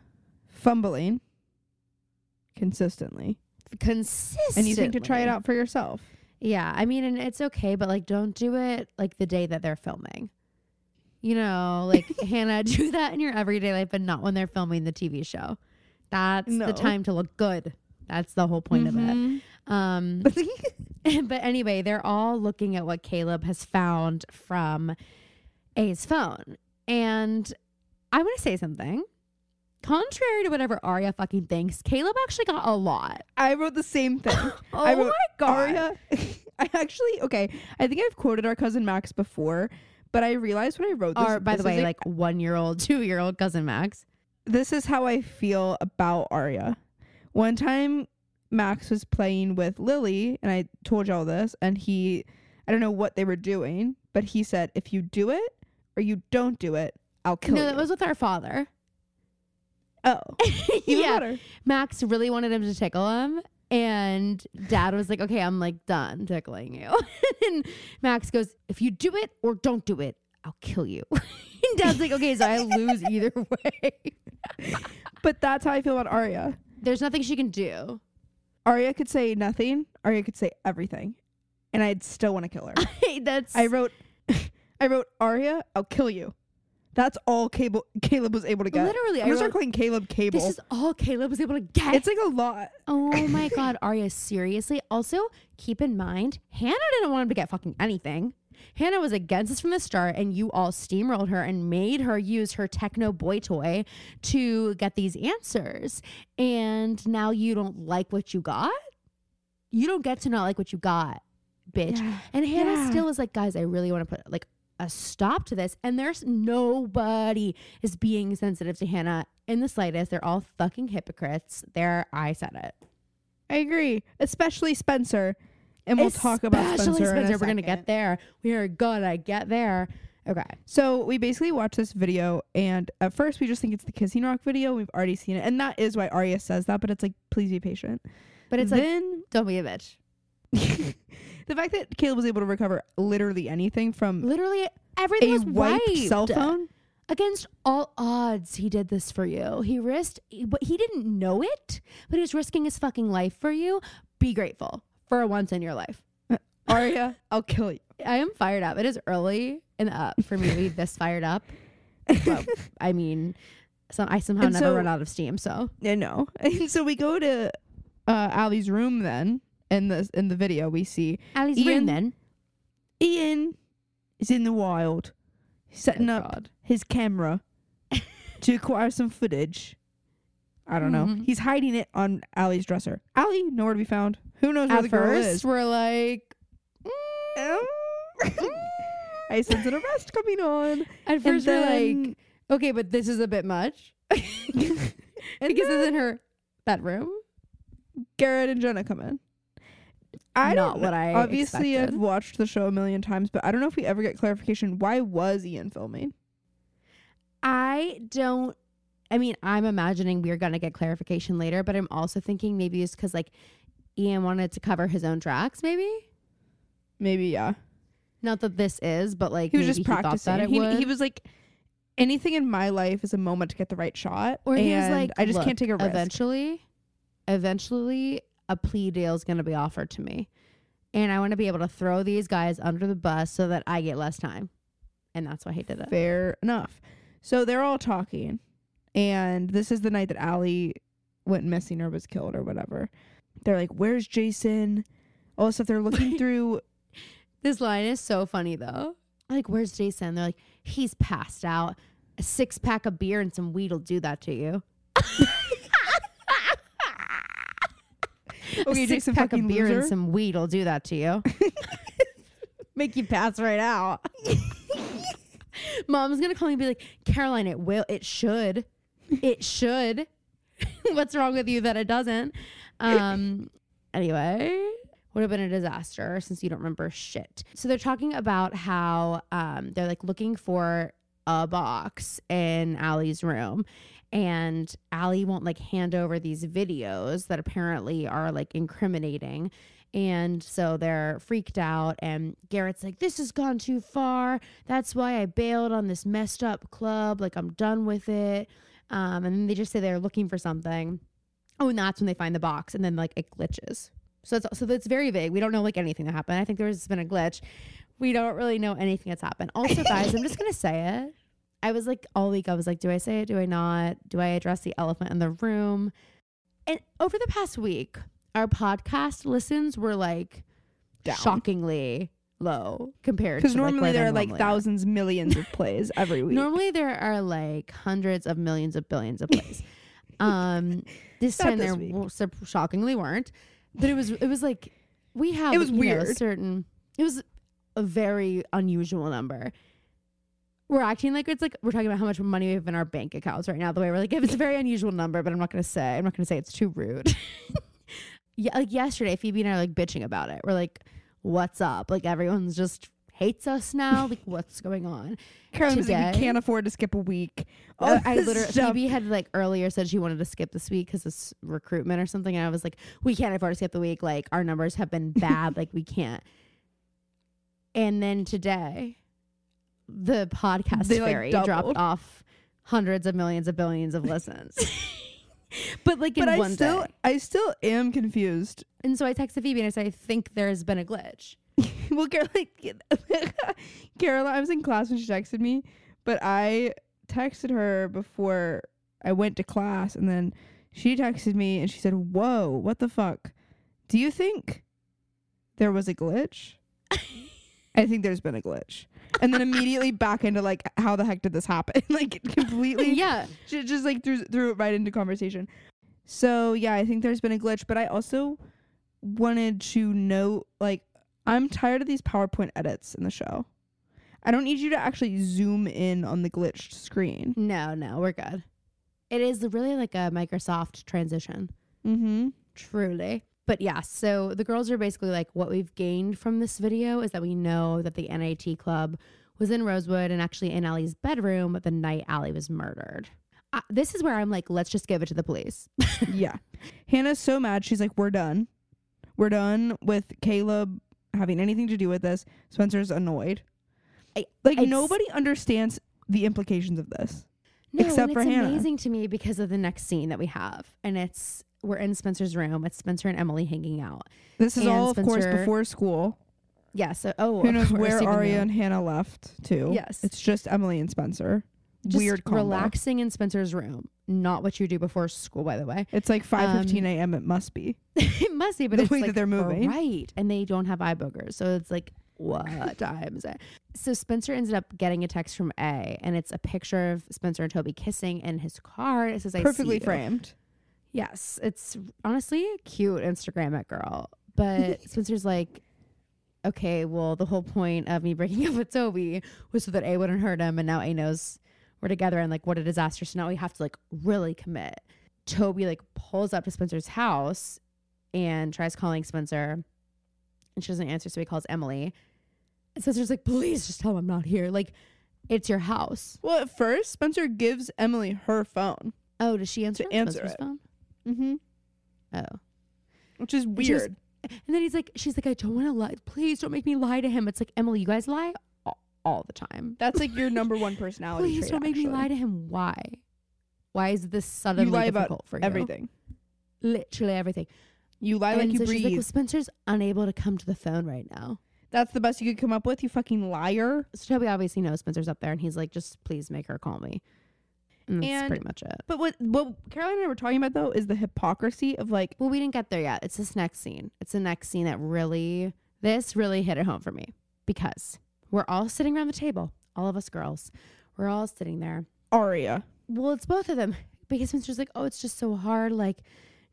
fumbling consistently. consistent. And you think to try it out for yourself. Yeah, I mean, and it's okay, but like, don't do it like the day that they're filming. You know, like [LAUGHS] Hanna, do that in your everyday life, but not when they're filming the TV show. That's No. the time to look good. That's the whole point of it. Mhm. Um, [LAUGHS] [LAUGHS] but anyway, they're all looking at what Caleb has found from A's phone. And I want to say something. Contrary to whatever Aria fucking thinks, Caleb actually got a lot. I wrote the same thing. [LAUGHS] Oh I wrote my god. Aria. [LAUGHS] I actually okay. I think I've quoted our cousin Max before, but I realized when I wrote this. Or by the this is way, a- like one year old, two year old cousin Max. this is how I feel about Aria. One time, Max was playing with Lily, and I told y'all this, and he, I don't know what they were doing, but he said, "If you do it or you don't do it, I'll kill no, you." No, that was with our father. oh, [LAUGHS] yeah. better. Max really wanted him to tickle him. And dad was like, okay, I'm like done tickling you. [LAUGHS] and Max goes, if you do it or don't do it, I'll kill you. [LAUGHS] and dad's like, okay, so I lose either way. But that's how I feel about Aria. There's nothing she can do. Aria could say nothing. Aria could say everything, and I'd still want to kill her. [LAUGHS] That's I wrote, [LAUGHS] I wrote Aria, I'll kill you. That's all Cable Caleb was able to get. literally. I'm I gonna start wrote, calling Caleb Cable. this is all Caleb was able to get. it's like a lot. oh [LAUGHS] my God, Aria, seriously. Also, keep in mind, Hanna didn't want him to get fucking anything. Hanna was against this from the start, and you all steamrolled her and made her use her techno boy toy to get these answers. And now you don't like what you got? You don't get to not like what you got, bitch. Yeah. And Hanna Yeah. still is like, guys, I really want to put like a stop to this. And there's nobody is being sensitive to Hanna in the slightest. They're all fucking hypocrites. There, I said it. I agree, especially Spencer. And we'll talk about Spencer. a We're gonna get there. We are gonna get there. Okay. So we basically watch this video, and at first we just think it's the Kissing Rock video. We've already seen it, and that is why Aria says that. But it's like, please be patient. But it's like, then don't be a bitch. [LAUGHS] the fact that Caleb was able to recover literally anything from Literally everything a was wiped wiped. cell phone. Against all odds, he did this for you. He risked, but he didn't know it, but he's risking his fucking life for you. Be grateful for once in your life. [LAUGHS] Aria, I'll kill you. I am fired up. It is early and up for me to be this fired up. But, I mean, so I somehow And never so- run out of steam. So I know. [LAUGHS] And so we go to uh Ali's room then. In the in the video we see Ali's Ian- room then. Ian is in the wild, setting Oh, up God. his camera [LAUGHS] to acquire some footage. I don't know. Mhm. He's hiding it on Ali's dresser. Ali, nowhere to be found. Who knows where At the girl first, is? we're like, mm. Mm. Mm. [LAUGHS] I sense an arrest coming on. at And first we're like, then- okay, but this is a bit much And [LAUGHS] [LAUGHS] because it's in her bedroom. Garrett and Jenna come in. I Not don't what kn- I obviously expected. I've watched the show a million times, but I don't know if we ever get clarification. Why was Ian filming? I don't. I mean, I'm imagining we're gonna get clarification later, but I'm also thinking maybe it's because like Ian wanted to cover his own tracks. Maybe Maybe yeah. not that this is, but like He was just he practicing. he, would. he was like, anything in my life is a moment to get the right shot, or he was like, I just "Look, can't take a risk. Eventually, eventually, a plea deal is gonna be offered to me, and I want to be able to throw these guys under the bus so that I get less time, and that's why he did it. Fair enough. So they're all talking, and this is the night that Ali went missing or was killed or whatever. They're like, "Where's Jason?" All this stuff. They're looking through. This line is so funny though. Like, where's Jason? They're like, he's passed out. A six pack of beer and some weed will do that to you. [LAUGHS] Okay, a six Jason, pack of beer loser. and some weed will do that to you. [LAUGHS] Make you pass right out. [LAUGHS] Mom's gonna call me and be like, Caroline, it will, it should, it should. What's wrong with you that it doesn't? Um. [LAUGHS] Anyway, would have been a disaster since you don't remember shit. So they're talking about how um they're like looking for a box in Ali's room. And Ali won't like hand over these videos that apparently are like incriminating. And so they're freaked out. And Garrett's like, This has gone too far. That's why I bailed on this messed up club. Like, I'm done with it. Um, and then they just say they're looking for something. Oh, and that's when they find the box. And then like it glitches. So it's so it's very vague. We don't know like anything that happened. I think there's been a glitch. We don't really know anything that's happened. Also, [COUGHS] guys, I'm just gonna say it. I was like all week. I was like, do I say it? Do I not? Do I address the elephant in the room? And over the past week, our podcast listens were like Down. shockingly low compared Because to like, normally there are like normally are. thousands, millions of plays every [LAUGHS] week. Normally there are like hundreds of millions of billions of plays. [LAUGHS] um, this Not time this there week. w- shockingly weren't, but it was it was like we have It was you know, a weird. certain it was a very unusual number. We're acting like it's like we're talking about how much money we have in our bank accounts right now. The way we're like, if it's a very unusual number, but I'm not gonna say. I'm not gonna say it's too rude. [LAUGHS] yeah, like yesterday, Phoebe and I are like bitching about it. We're like, "What's up?" Like everyone's just hates us now. Like, what's going on? [LAUGHS] Caroline was like, we can't afford to skip a week. Uh, I literally stuff. Phoebe had like earlier said she wanted to skip this week because it's recruitment or something, and I was like, we can't afford to skip the week. Like our numbers have been bad. like we can't. And then today, the podcast They, like, dropped off hundreds of millions of billions of listens. [LAUGHS] but like in but I one still, day. I still am confused. And so I texted Phoebe and I said, I think there's been a glitch. [LAUGHS] well, Caroline, [LAUGHS] Caroline, I was in class when she texted me, but I texted her before I went to class, and then she texted me and she said, "Whoa, what the fuck? Do you think there was a glitch?" [LAUGHS] I think there's been a glitch, and then immediately back into like, how the heck did this happen? like completely, yeah. She just like threw threw it right into conversation. So yeah, I think there's been a glitch, but I also wanted to note like I'm tired of these PowerPoint edits in the show. I don't need you to actually zoom in on the glitched screen. No, no, we're good. It is really like a Microsoft transition. Mm-hmm. Truly. But yeah, so the girls are basically like, what we've gained from this video is that we know that the NAT club was in Rosewood and actually in Ali's bedroom the night Ali was murdered. Uh, this is where I'm like, let's just give it to the police. [LAUGHS] yeah. Hanna's so mad. She's like, "We're done. We're done with Caleb having anything to do with this." Spencer's annoyed. I- like nobody understands the implications of this. No, Except and for it's Hanna. amazing to me because of the next scene that we have. And it's, we're in Spencer's room. It's Spencer and Emily hanging out. This is And all, of course, before school. Yeah, so, oh, Who knows course, where Aria though- and Hanna left to? Yes. it's just Emily and Spencer. just Weird combo. relaxing in Spencer's room. Not what you do before school, by the way. It's like five fifteen Um, a.m. It must be. [LAUGHS] it must be, but The it's way that like they're moving. right? And they don't have eye boogers, so it's like what [LAUGHS] time is it? So Spencer ended up getting a text from A, and it's a picture of Spencer and Toby kissing in his car. It says, "I see Perfectly you." framed. Yes, it's honestly a cute Instagram it girl, but [LAUGHS] Spencer's like. Okay, well, the whole point of me breaking up with Toby was so that A wouldn't hurt him, and now A knows we're together, and like, what a disaster. So now we have to like really commit. Toby like pulls up to Spencer's house and tries calling Spencer, and she doesn't answer, so he calls Emily. And Spencer's like, please just tell him I'm not here. Like, it's your house. Well, at first, Spencer gives Emily her phone. Oh, does she answer? To answer Spencer's it. phone? Mm-hmm. Oh. Which is she was- weird. And then he's like, she's like, I don't want to lie. Please don't make me lie to him. It's like, Emily, you guys lie all, the time. That's like your number one personality Please trait. don't make me lie to him. Why? Why is this suddenly You lie difficult about for you? everything. Literally everything. You lie like and you so she's like, breathe. well, Spencer's unable to come to the phone right now. That's the best you could come up with. You fucking liar. So Toby obviously knows Spencer's up there, and he's like, just please make her call me. And that's And- pretty much it. But what what Caroline and I were talking about though is the hypocrisy of like Well, we didn't get there yet. It's this next scene. It's the next scene that really, this really hit it home for me because we're all sitting around the table, all of us girls. We're all sitting there. Aria. Well, it's both of them [LAUGHS] because Spencer's like, oh, it's just so hard, like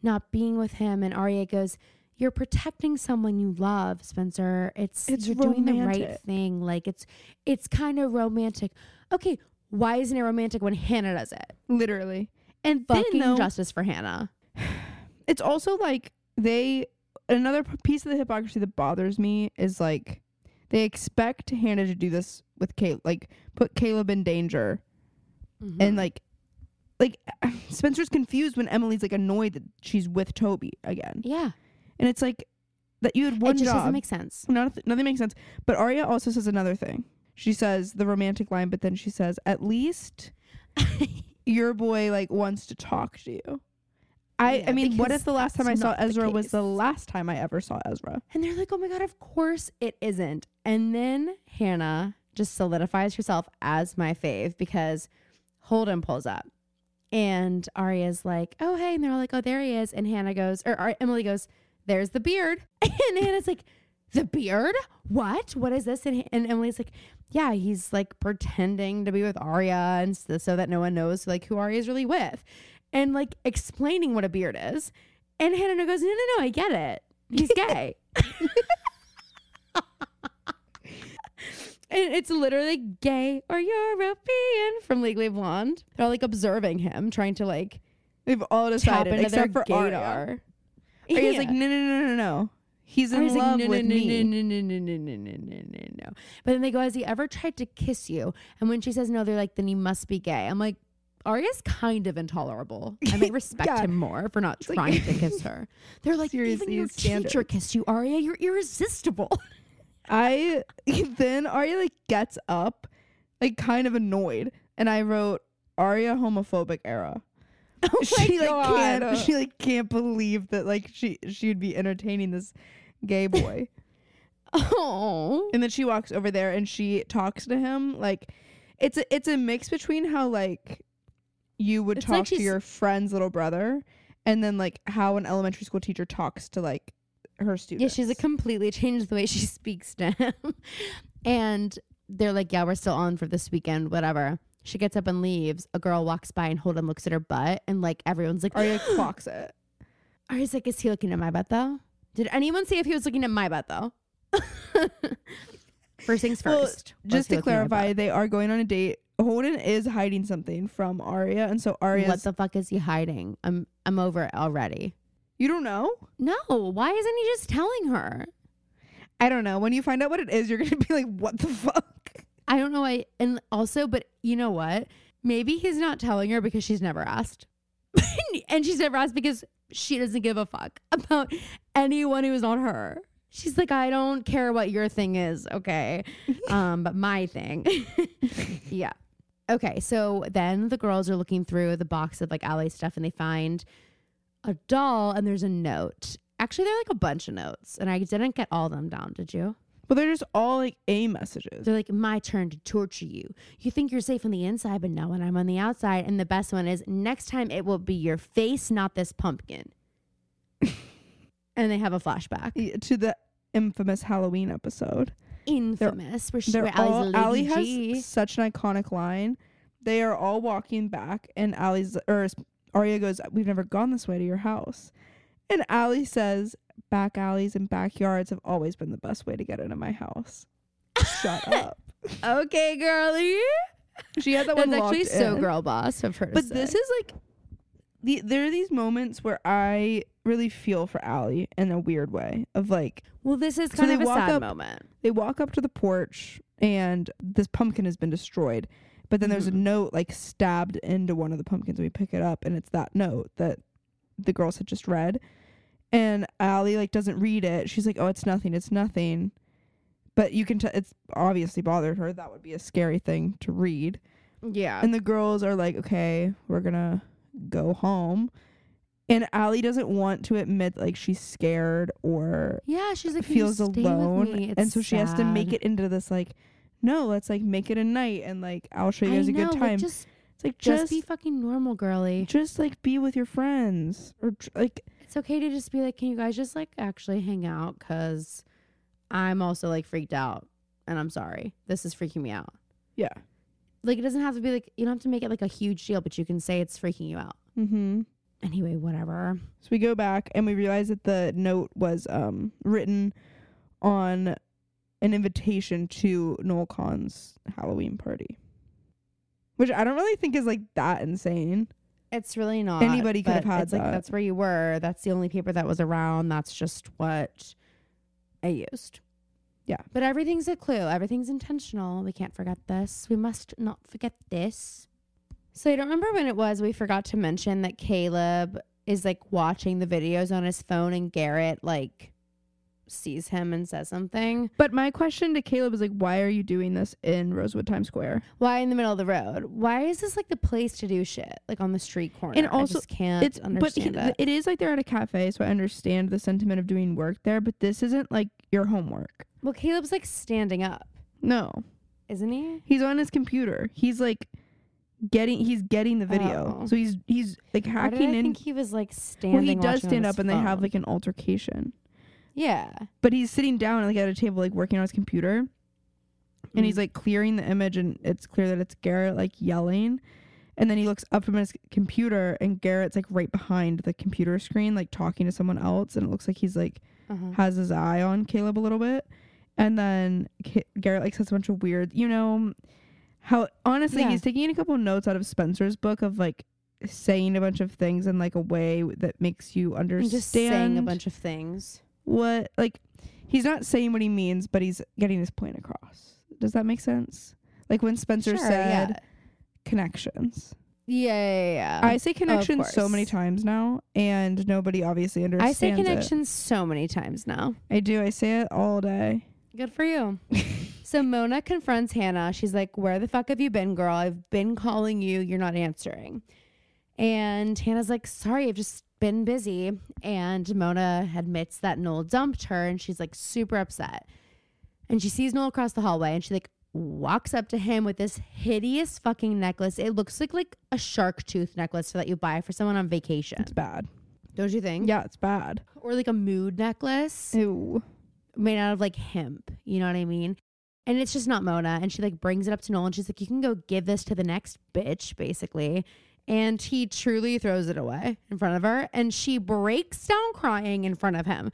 not being with him. And Aria goes, you're protecting someone you love, Spencer. It's, It's you're doing the right thing. Like it's, it's kind of romantic. Okay. Why isn't it romantic when Hanna does it? Literally. And Fucking though, justice for Hanna. [SIGHS] it's also like they another piece of the hypocrisy that bothers me is like they expect Hanna to do this with Caleb, like put Caleb in danger, Mm-hmm. and like, like [LAUGHS] Spencer's confused when Emily's like annoyed that she's with Toby again, yeah, and it's like that you had one it just job. doesn't make sense. Nothing, nothing makes sense. But Aria also says another thing. She says the romantic line, but then she says, "At least [LAUGHS] your boy like wants to talk to you." I, Yeah, I mean, what if the last time I saw not the Ezra was the last time I ever saw Ezra? And they're like, oh my God, of course it isn't. And then Hanna just solidifies herself as my fave because Holden pulls up. And Aria's like, oh, hey. And they're all like, oh, there he is. And Hanna goes, or Emily goes, there's the beard. [LAUGHS] And Hanna's like, the beard? What? What is this? And, and Emily's like, yeah, he's like pretending to be with Aria and s- so that no one knows like who Aria is really with, and like explaining what a beard is. And Hanna goes, No, no, no, I get it. He's gay. And it's literally gay or European from Legally Blonde. They're all like observing him, trying to like They've all decided except their for gaydar. Yeah. He's like, no, no, no, no, no. He's in love with me. No, No, no, no, no, no, no, no, no. But then they go, has he ever tried to kiss you? And when she says no, they're like, then he must be gay. I'm like, Aria's kind of intolerable. I [LAUGHS] might respect Yeah. him more for not like- trying to [LAUGHS] kiss her. They're like, even your standards. teacher kissed you, Aria. You're irresistible. [LAUGHS] I then Aria like gets up, like kind of annoyed, and I wrote Aria homophobic era. oh my she like God. can't she like can't believe that like she she'd be entertaining this gay boy. Oh. and then she walks over there and she talks to him like it's a it's a mix between how like you would It's talk like to she's- your friend's little brother and then like how an elementary school teacher talks to like her student. Yeah, students. she's like completely changed the way she [LAUGHS] speaks to him. and they're like, yeah, we're still on for this weekend, whatever. She gets up and leaves. A girl walks by and Holden looks at her butt, and like everyone's like, Aria [GASPS] clocks it. Aria's like, is he looking at my butt though? Did anyone see if he was looking at my butt though? [LAUGHS] first things Well, first. was Just he to looking at my clarify, they are going on a date. Holden is hiding something from Aria, and so Aria. What the fuck is he hiding? I'm I'm over it already. you don't know? No, why isn't he just telling her? I don't know. When you find out what it is, you're gonna [LAUGHS] be like, "What the fuck?" I don't know I And also, but you know what? Maybe he's not telling her because she's never asked. [LAUGHS] and she's never asked because she doesn't give a fuck about anyone who's not her. She's like, I don't care what your thing is, okay? [LAUGHS] um, but my thing. yeah. Okay, so then the girls are looking through the box of like Ali's stuff and they find a doll and there's a note. Actually, there are like a bunch of notes, and I didn't get all of them down, did you? But they're just all like A messages. They're like, my turn to torture you. You think you're safe on the inside, but not when I'm on the outside. And the best one is next time it will be your face, not this pumpkin. [LAUGHS] and they have a flashback. Y- to the infamous Halloween episode. Infamous. Where, she, They're where Ali's all a Ali has G. such an iconic line. They are all walking back, and Ali's or Aria goes, "We've never gone this way to your house," and Ali says, "Back alleys and backyards have always been the best way to get into my house." Shut [LAUGHS] up. Okay, girly. She had that That's one actually so in. girl boss of her. But this is like, the there are these moments where I really feel for Ali in a weird way of like well, this is kind they of a sad up- moment. they walk up to the porch and this pumpkin has been destroyed but then there's a Mhm. note like stabbed into one of the pumpkins and we pick it up and it's that note that the girls had just read and Ali like doesn't read it she's like oh it's nothing it's nothing but you can tell it's obviously bothered her that would be a scary thing to read Yeah. and the girls are like okay we're gonna go home and Ali doesn't want to admit like she's scared or yeah, she's like, feels alone and so she has to make it into this like no let's like make it a night and like i'll show you guys a know, good time just, it's like just just be fucking normal, girly. just like be with your friends or like it's okay to just be like, can you guys just like actually hang out? Cause I'm also like freaked out and I'm sorry. This is freaking me out. yeah Like, it doesn't have to be like, you don't have to make it like a huge deal, but you can say it's freaking you out. mm-hmm Anyway, whatever. so we go back and we realize that the note was um written on an invitation to noel Kahn's halloween party which i don't really think is like that insane It's really not. Anybody could have had it's like, that. that's where you were. That's the only paper that was around. That's just what I used. Yeah. But everything's a clue. Everything's intentional. We can't forget this. We must not forget this. So I don't remember when it was we forgot to mention that Caleb is like watching the videos on his phone and Garrett like sees him and says something. but my question to caleb is like why are you doing this in rosewood times square Why in the middle of the road? Why is this like the place to do shit? Like on the street corner. And I also, just can't it's but understand he- it. it is like they're at a cafe so i understand the sentiment of doing work there but this isn't like your homework Well, Caleb's like standing up, no isn't he? he's on his computer he's like getting he's getting the video Oh. so he's he's like Why did I hacking in think he was like standing? well he does stand up and they have like an altercation Yeah. but he's sitting down like at a table like working on his computer and he's Mm. like clearing the image and it's clear that it's Garrett like yelling and then he looks up from his computer and Garrett's like right behind the computer screen like talking to someone else and it looks like he's like Uh-huh. has his eye on Caleb a little bit and then K- Garrett like says a bunch of weird you know how honestly Yeah. he's taking a couple notes out of Spencer's book of like saying a bunch of things in like a way that makes you understand just saying a bunch of things. what like he's not saying what he means but he's getting his point across does that make sense like when spencer Sure, said yeah. connections Yeah, yeah, yeah. i say connections so many times now and nobody obviously understands. I say it. connections so many times now. i do i say it all day Good for you. [LAUGHS] so Mona confronts Hanna. She's like, Where the fuck have you been, girl? I've been calling you. You're not answering. And Hanna's like, Sorry, I've just been busy. And Mona admits that Noel dumped her and she's like super upset. And she sees Noel across the hallway and she like walks up to him with this hideous fucking necklace. It looks like like a shark tooth necklace that you buy for someone on vacation. it's bad Don't you think? yeah it's bad Or like a mood necklace Ew. made out of like hemp. You know what I mean? And it's just not Mona. And she like brings it up to Noel and she's like, You can go give this to the next bitch, basically. And he truly throws it away in front of her. And she breaks down crying in front of him.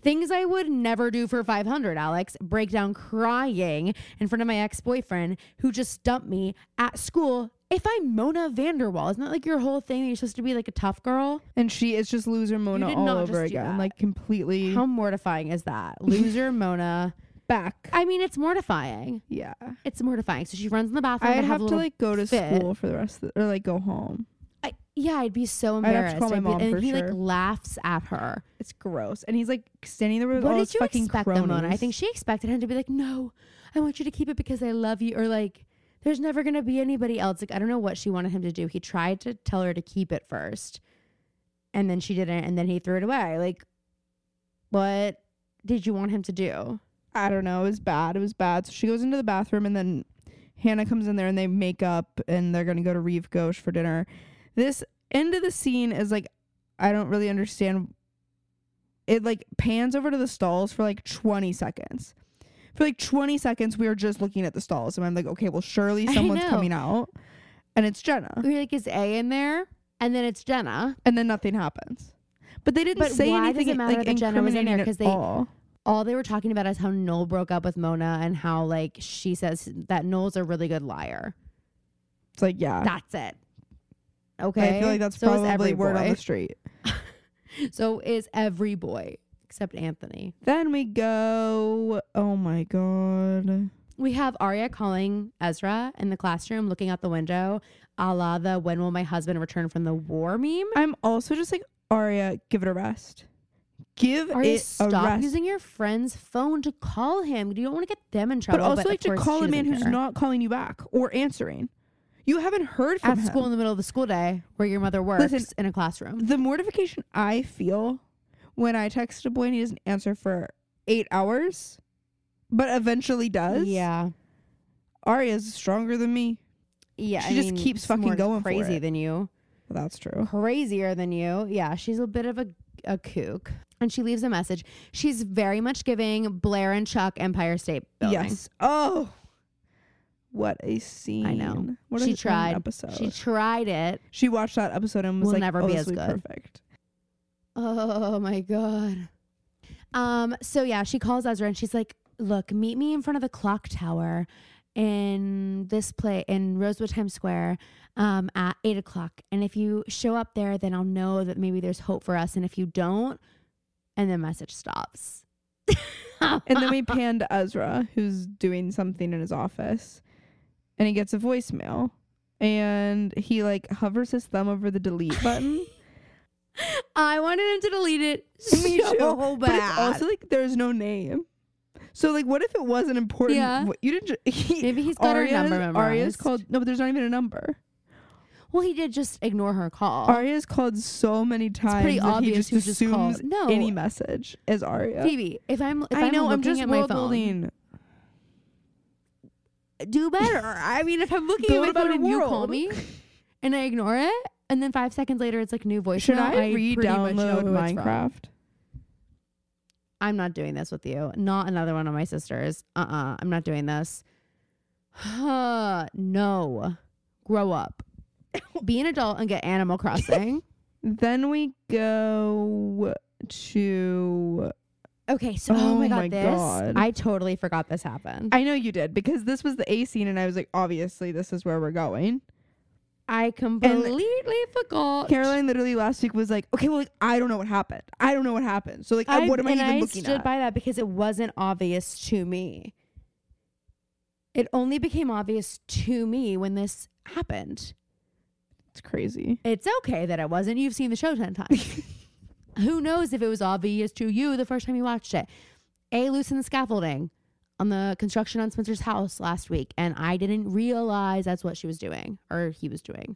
Things I would never do for 500, Alex. Break down crying in front of my ex boyfriend who just dumped me at school. If I'm Mona Vanderwaal, isn't that like your whole thing you're supposed to be like a tough girl? and she is just loser mona all over again like completely How mortifying is that? Loser [LAUGHS] Mona. Back I mean, it's mortifying. yeah It's mortifying. So she runs in the bathroom. i'd have have to like go to fit. school for the rest of the, or like go home I, yeah, I'd be so embarrassed. I'd have to call my be- mom and for he sure. like laughs at her. it's gross and he's like standing there with what all did his you fucking expect, cronies. Mona? I think she expected him to be like, "No, I want you to keep it because I love you," or like, "There's never gonna be anybody else." Like, I don't know what she wanted him to do. He tried to tell her to keep it first, and then she didn't, and then he threw it away. Like, what did you want him to do? I don't know. It was bad. It was bad. So she goes into the bathroom and then Hanna comes in there and they make up and they're gonna go to Rive Gauche for dinner. This end of the scene is like I don't really understand. It like pans over to the stalls for like 20 seconds. For like 20 seconds, we are just looking at the stalls, and I'm like, okay, well, surely someone's coming out, and it's Jenna, You're like, "Is A in there?" And then it's Jenna. and then nothing happens. But they didn't But say why does anything it matter like that Jenna was in there? because they- all. All they were talking about is how Noel broke up with Mona and how like she says that Noel's a really good liar. It's like, yeah, That's it. Okay. I feel like that's so probably every word on the street. [LAUGHS] So is every boy except Anthony. Then we go. Oh my god. We have Aria calling Ezra in the classroom, looking out the window, a la the "When will my husband return from the war?" meme. I'm also just like Aria. Give it a rest. Give Aria, it a stop using your friend's phone to call him. You don't want to get them in trouble. but also of like to call a man who's care. not calling you back or answering. You haven't heard from at him. school in the middle of the school day where your mother works Listen, in a classroom. the mortification I feel when I text a boy and he doesn't answer for eight hours, but eventually does. Yeah. Aria's stronger than me. Yeah, She just keeps fucking going for crazy it. than you, Well, that's true. crazier than you. Yeah, she's a bit of a a kook, and she leaves a message. She's very much giving Blair and Chuck Empire State Building. Yes. Oh. What a scene. I know. What a she an tried. episode. She tried it. She watched that episode and was Will like, never oh, be as good. perfect. Oh my god. Um. So yeah, she calls Ezra and she's like, "Look, meet me in front of the clock tower." In this play in Rosewood Times Square, um, at eight o'clock, and if you show up there, then I'll know that maybe there's hope for us. And if you don't, and the message stops. [LAUGHS] And then we pan to Ezra, who's doing something in his office, and he gets a voicemail, and he like hovers his thumb over the delete [LAUGHS] button. I wanted him to delete it Me so too, bad. But also like there's no name. So like, what if it wasn't important? Yeah. what- you didn't. [LAUGHS] He, Maybe he's got her Aria's, number Aria's memorized. called no, but there's not even a number. well, he did just ignore her call. Aria's called so many times pretty that he just assumes. No. any message as Aria. Phoebe, if I'm if I I'm know. I'm just at my phone, building. do better. I mean, if I'm looking Build at my phone and you call me, and I ignore it, and then five seconds later it's like new voice. Should I, much re-download it's. Minecraft? I'm not doing this with you. Not another one of my sisters. Uh uh-uh, uh. I'm not doing this. [SIGHS] no. Grow up. [COUGHS] Be an adult and get Animal Crossing. [LAUGHS] Then we go to. Okay, so oh, Oh my god, my this God. I totally forgot this happened. I know you did because this was the A scene, and I was like, obviously, this is where we're going. I completely forgot. Caroline literally last week was like, okay, well, like, I don't know what happened. I don't know what happened. So, like, I, what am I even I looking at?" I stood by that because it wasn't obvious to me. It only became obvious to me when this happened. it's crazy. It's okay that it wasn't. You've seen the show 10 times. [LAUGHS] Who knows if it was obvious to you the first time you watched it? A loosened the scaffolding on the construction on Spencer's house last week, and I didn't realize that's what she was doing or he was doing.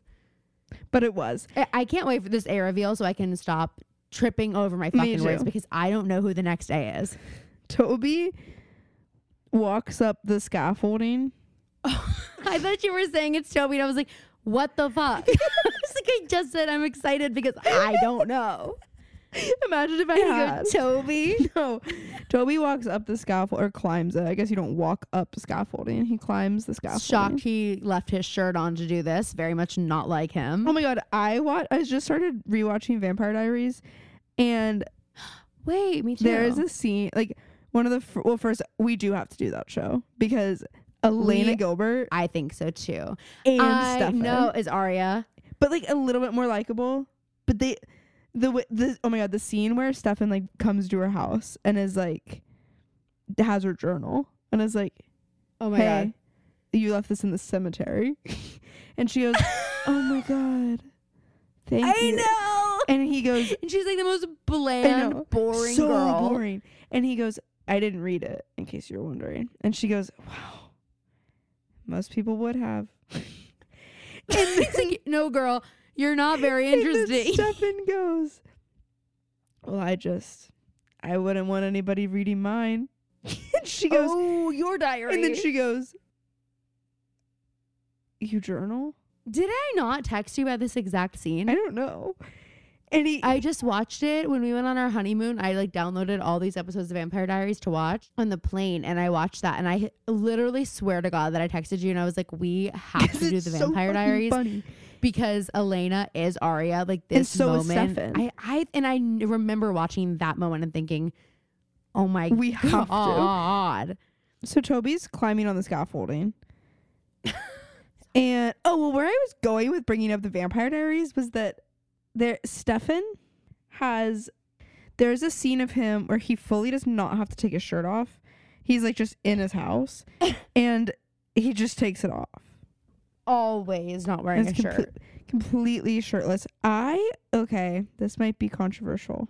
But it was. I- I can't wait for this A reveal so I can stop tripping over my fucking words because I don't know who the next A is. Toby walks up the scaffolding. [LAUGHS] I thought you were saying it's Toby, and I was like, what the fuck? [LAUGHS] I was like, I just said I'm excited because I don't know. [LAUGHS] Imagine if I And you go, had. [LAUGHS] Toby. No. Toby walks up the scaffold or climbs it. I guess you don't walk up the scaffolding. He climbs the scaffold. Shocked he left his shirt on to do this. Very much not like him. Oh my god, I watch I just started rewatching Vampire Diaries and [GASPS] Wait, me too. there's a scene like one of the fir- well first we do have to do that show because Elena We- Gilbert I think so too. and I Stefan. know is Aria. but like a little bit more likable. But they the the oh my god the scene where Stefan like comes to her house and is like has her journal and is like Oh my hey, you left this in the cemetery. [LAUGHS] and she goes, [LAUGHS] Oh my God. Thank. I you. know. And he goes, And she's like the most bland, boring so girl. boring. And he goes, I didn't read it, in case you were wondering. And she goes, Wow. Most people would have. [LAUGHS] and he's like, no, girl, you're not very [LAUGHS] interesting. Stefan goes, Well, I just I wouldn't want anybody reading mine. [LAUGHS] and she goes, oh, your diary. and then she goes, You journal? Did I not text you about this exact scene? I don't know. And he I just watched it when we went on our honeymoon. I like downloaded all these episodes of Vampire Diaries to watch on the plane, and I watched that. And I literally swear to God that I texted you, and I was like, "We have [LAUGHS] to do the so Vampire Diaries funny. Because Elena is Aria." Like And this so is moment, Stefan. I, I and I remember watching that moment and thinking, "Oh my We have to. God!" So Toby's climbing on the scaffolding. [LAUGHS] and oh well, where I was going with bringing up the Vampire Diaries was that there Stefan has there's a scene of him where he fully does not have to take his shirt off. He's like just in his house [LAUGHS] and he just takes it off. Always not wearing It's a shirt. completely shirtless. I okay, this might be controversial.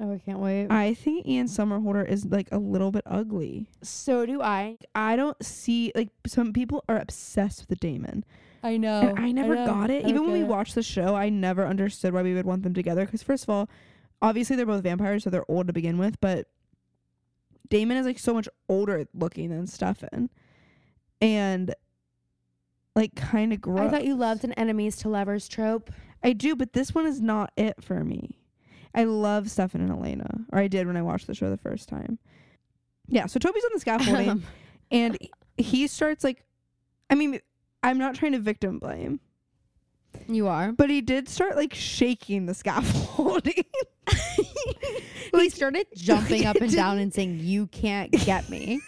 Oh, I can't wait. I think Ian Somerhalder is like a little bit ugly. so do I. I don't see like some people are obsessed with the Damon. I know. and I never know. got it. I Even when we it. watched the show, I never understood why we would want them together. Because first of all, obviously they're both vampires, so they're old to begin with. But Damon is like so much older looking than Stefan, and like kind of gross. I thought you loved an enemies to lovers trope. I do, but this one is not it for me. I love Stefan and Elena, or I did when I watched the show the first time. Yeah, so Toby's on the scaffolding, [LAUGHS] and he starts like, I mean, I'm not trying to victim blame, you are. but he did start like shaking the scaffolding. [LAUGHS] he started jumping up and [LAUGHS] down and saying, "You can't get me."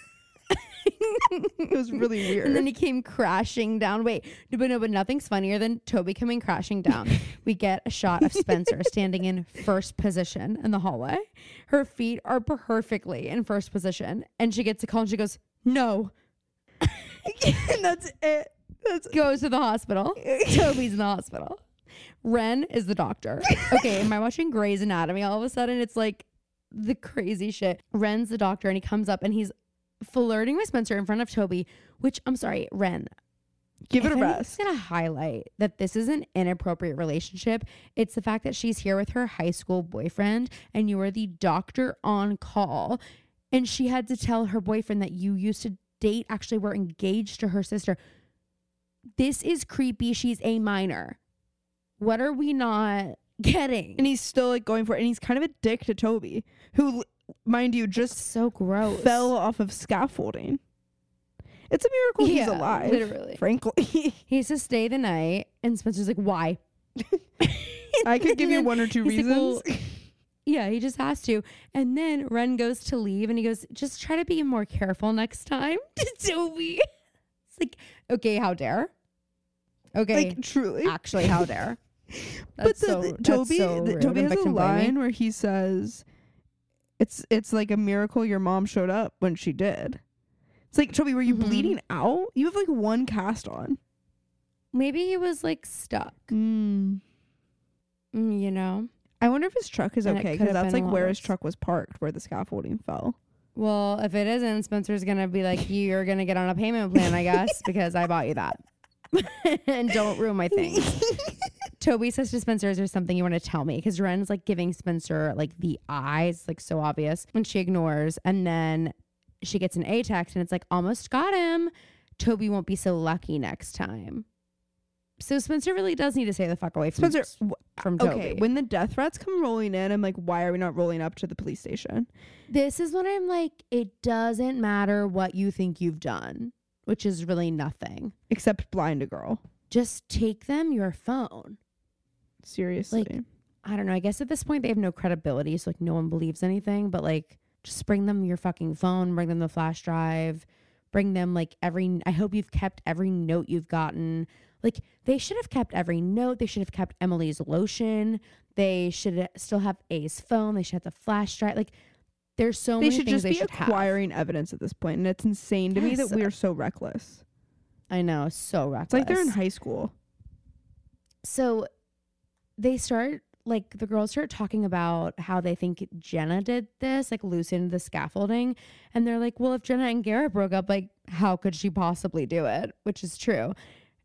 [LAUGHS] it was really weird. And then he came crashing down. Wait, no, but no, but nothing's funnier than Toby coming crashing down. we get a shot of Spencer [LAUGHS] standing in first position in the hallway. Her feet are perfectly in first position, and she gets a call and she goes, "No." [LAUGHS] and that's it. That's Goes to the hospital. Toby's in the hospital. Wren is the doctor. Okay, am I watching Grey's Anatomy? All of a sudden, it's like the crazy shit. Wren's the doctor, and he comes up and he's flirting with Spencer in front of Toby. Which I'm sorry, Wren. give it a rest. I'm gonna highlight that this is an inappropriate relationship. It's the fact that she's here with her high school boyfriend, and you are the doctor on call, and she had to tell her boyfriend that you used to date, actually were engaged to her sister. This is creepy. She's a minor. What are we not [LAUGHS] getting? And he's still like going for it, and he's kind of a dick to Toby, who mind you, just So gross. fell off of scaffolding. It's a miracle he's alive. literally. Frankly, [LAUGHS] He has to stay the night, and Spencer's like, "Why?" [LAUGHS] I could give you one or two [LAUGHS] he's like, reasons. "Well, yeah, he just has to. And then Wren goes to leave, and he goes, "Just try to be more careful next time." To Toby, it's like, okay, how dare? Okay, like truly. actually, how dare? but the, so, Toby, so the- Toby has a line where he says, "It's it's like a miracle your mom showed up when she did." It's like Toby, were you Mhm. bleeding out? You have like one cast on. Maybe he was like stuck. Mm. mm, You know. I wonder if his truck is And okay because that's like where his truck was parked, where the scaffolding fell. Well, if it isn't, Spencer's gonna be like, "You're gonna get on a payment plan, I guess, [LAUGHS] because I bought you that." [LAUGHS] and don't ruin my things. [LAUGHS] Toby says to Spencer, "Is there something you want to tell me?" Because Wren's like giving Spencer like the eyes, like so obvious, and she ignores. And then she gets an A text, and it's like, "Almost got him." Toby won't be so lucky next time. So Spencer really does need to stay the fuck away from Spencer, uh, from Toby. okay, when the death threats come rolling in, I'm like, why are we not rolling up to the police station? This is when I'm like, it doesn't matter what you think you've done, which is really nothing. Except blind a girl. Just take them your phone. Seriously. I don't know. I guess at this point they have no credibility, so like no one believes anything. But like, just bring them your fucking phone. Bring them the flash drive. Bring them like every. I hope you've kept every note you've gotten. Like they should have kept every note. They should have kept Emily's lotion. They should still have A's phone. They should have the flash drive. Like there's so they many should things just they be should have. acquiring evidence at this point, and it's insane to me that we are so reckless. I know, so reckless. It's like they're in high school. so they start like the girls start talking about how they think Jenna did this, like loosened the scaffolding. And they're like, well, if Jenna and Garrett broke up, like, how could she possibly do it? Which is true.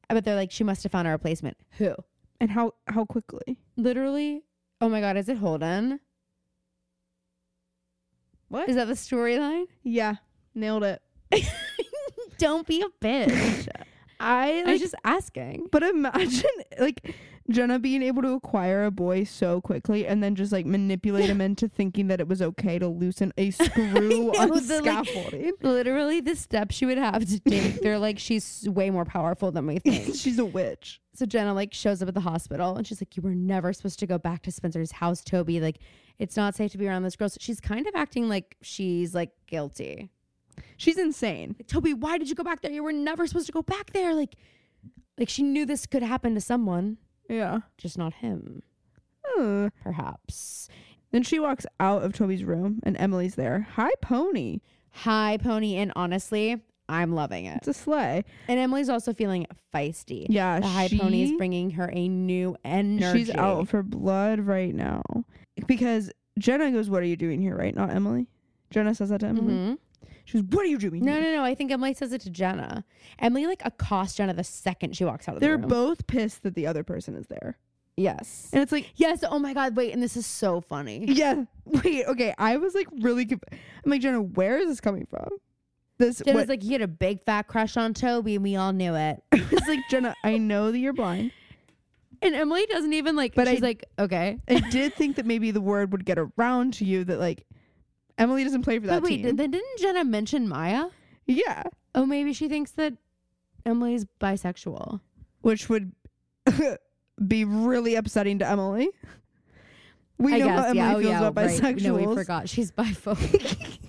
But they're like, she must have found a replacement. Who? And how how quickly? Literally, oh my God, is it Holden? What? Is that the storyline? Yeah, nailed it. [LAUGHS] Don't be a bitch. [LAUGHS] I I like, was just asking. but imagine like Jenna being able to acquire a boy so quickly and then just like manipulate him [LAUGHS] into thinking that it was okay to loosen a [LAUGHS] screw know, on the, like, scaffolding. Literally, the steps she would have to take, [LAUGHS] they're like, she's way more powerful than we think. She's a witch. So Jenna like shows up at the hospital and she's like, You were never supposed to go back to Spencer's house, Toby. Like, it's not safe to be around this girl. So she's kind of acting like she's like guilty. She's insane. Like, Toby, why did you go back there? You were never supposed to go back there. Like, like she knew this could happen to someone, Yeah. just not him, Ugh. perhaps. Then she walks out of Toby's room and Emily's there. Hi, pony. Hi, Pony, and honestly, I'm loving it. It's a sleigh. And Emily's also feeling feisty. Yeah, The high pony is bringing her a new energy. She's out for blood right now because Jenna goes, "What are you doing here?" Right? Not Emily. Jenna says that to Emily. Mhm. She goes, "What are you doing?" No, no, no. I think Emily says it to Jenna. Emily like accosts Jenna the second she walks out of the room. They're both pissed that the other person is there, yes. and it's like, Yes. Oh my God. Wait. And this is so funny. yeah, [LAUGHS] wait, okay. I was like really, conf- I'm like Jenna, where is this coming from? This Jenna's what, like, you had a big fat crush on Toby, and we all knew it. [LAUGHS] it's like Jenna. I know that you're blind. And Emily doesn't even like. But she's I- like, okay. I did think that maybe the word would get around to you that like Emily doesn't play for that But wait, team. did, didn't Jenna mention Maya? yeah, Oh, maybe she thinks that Emily's bisexual. which would [LAUGHS] be really upsetting to Emily. We I know guess. how Emily yeah. Oh feels yeah. about right. bisexuals. No, we forgot. She's [LAUGHS] biphobic.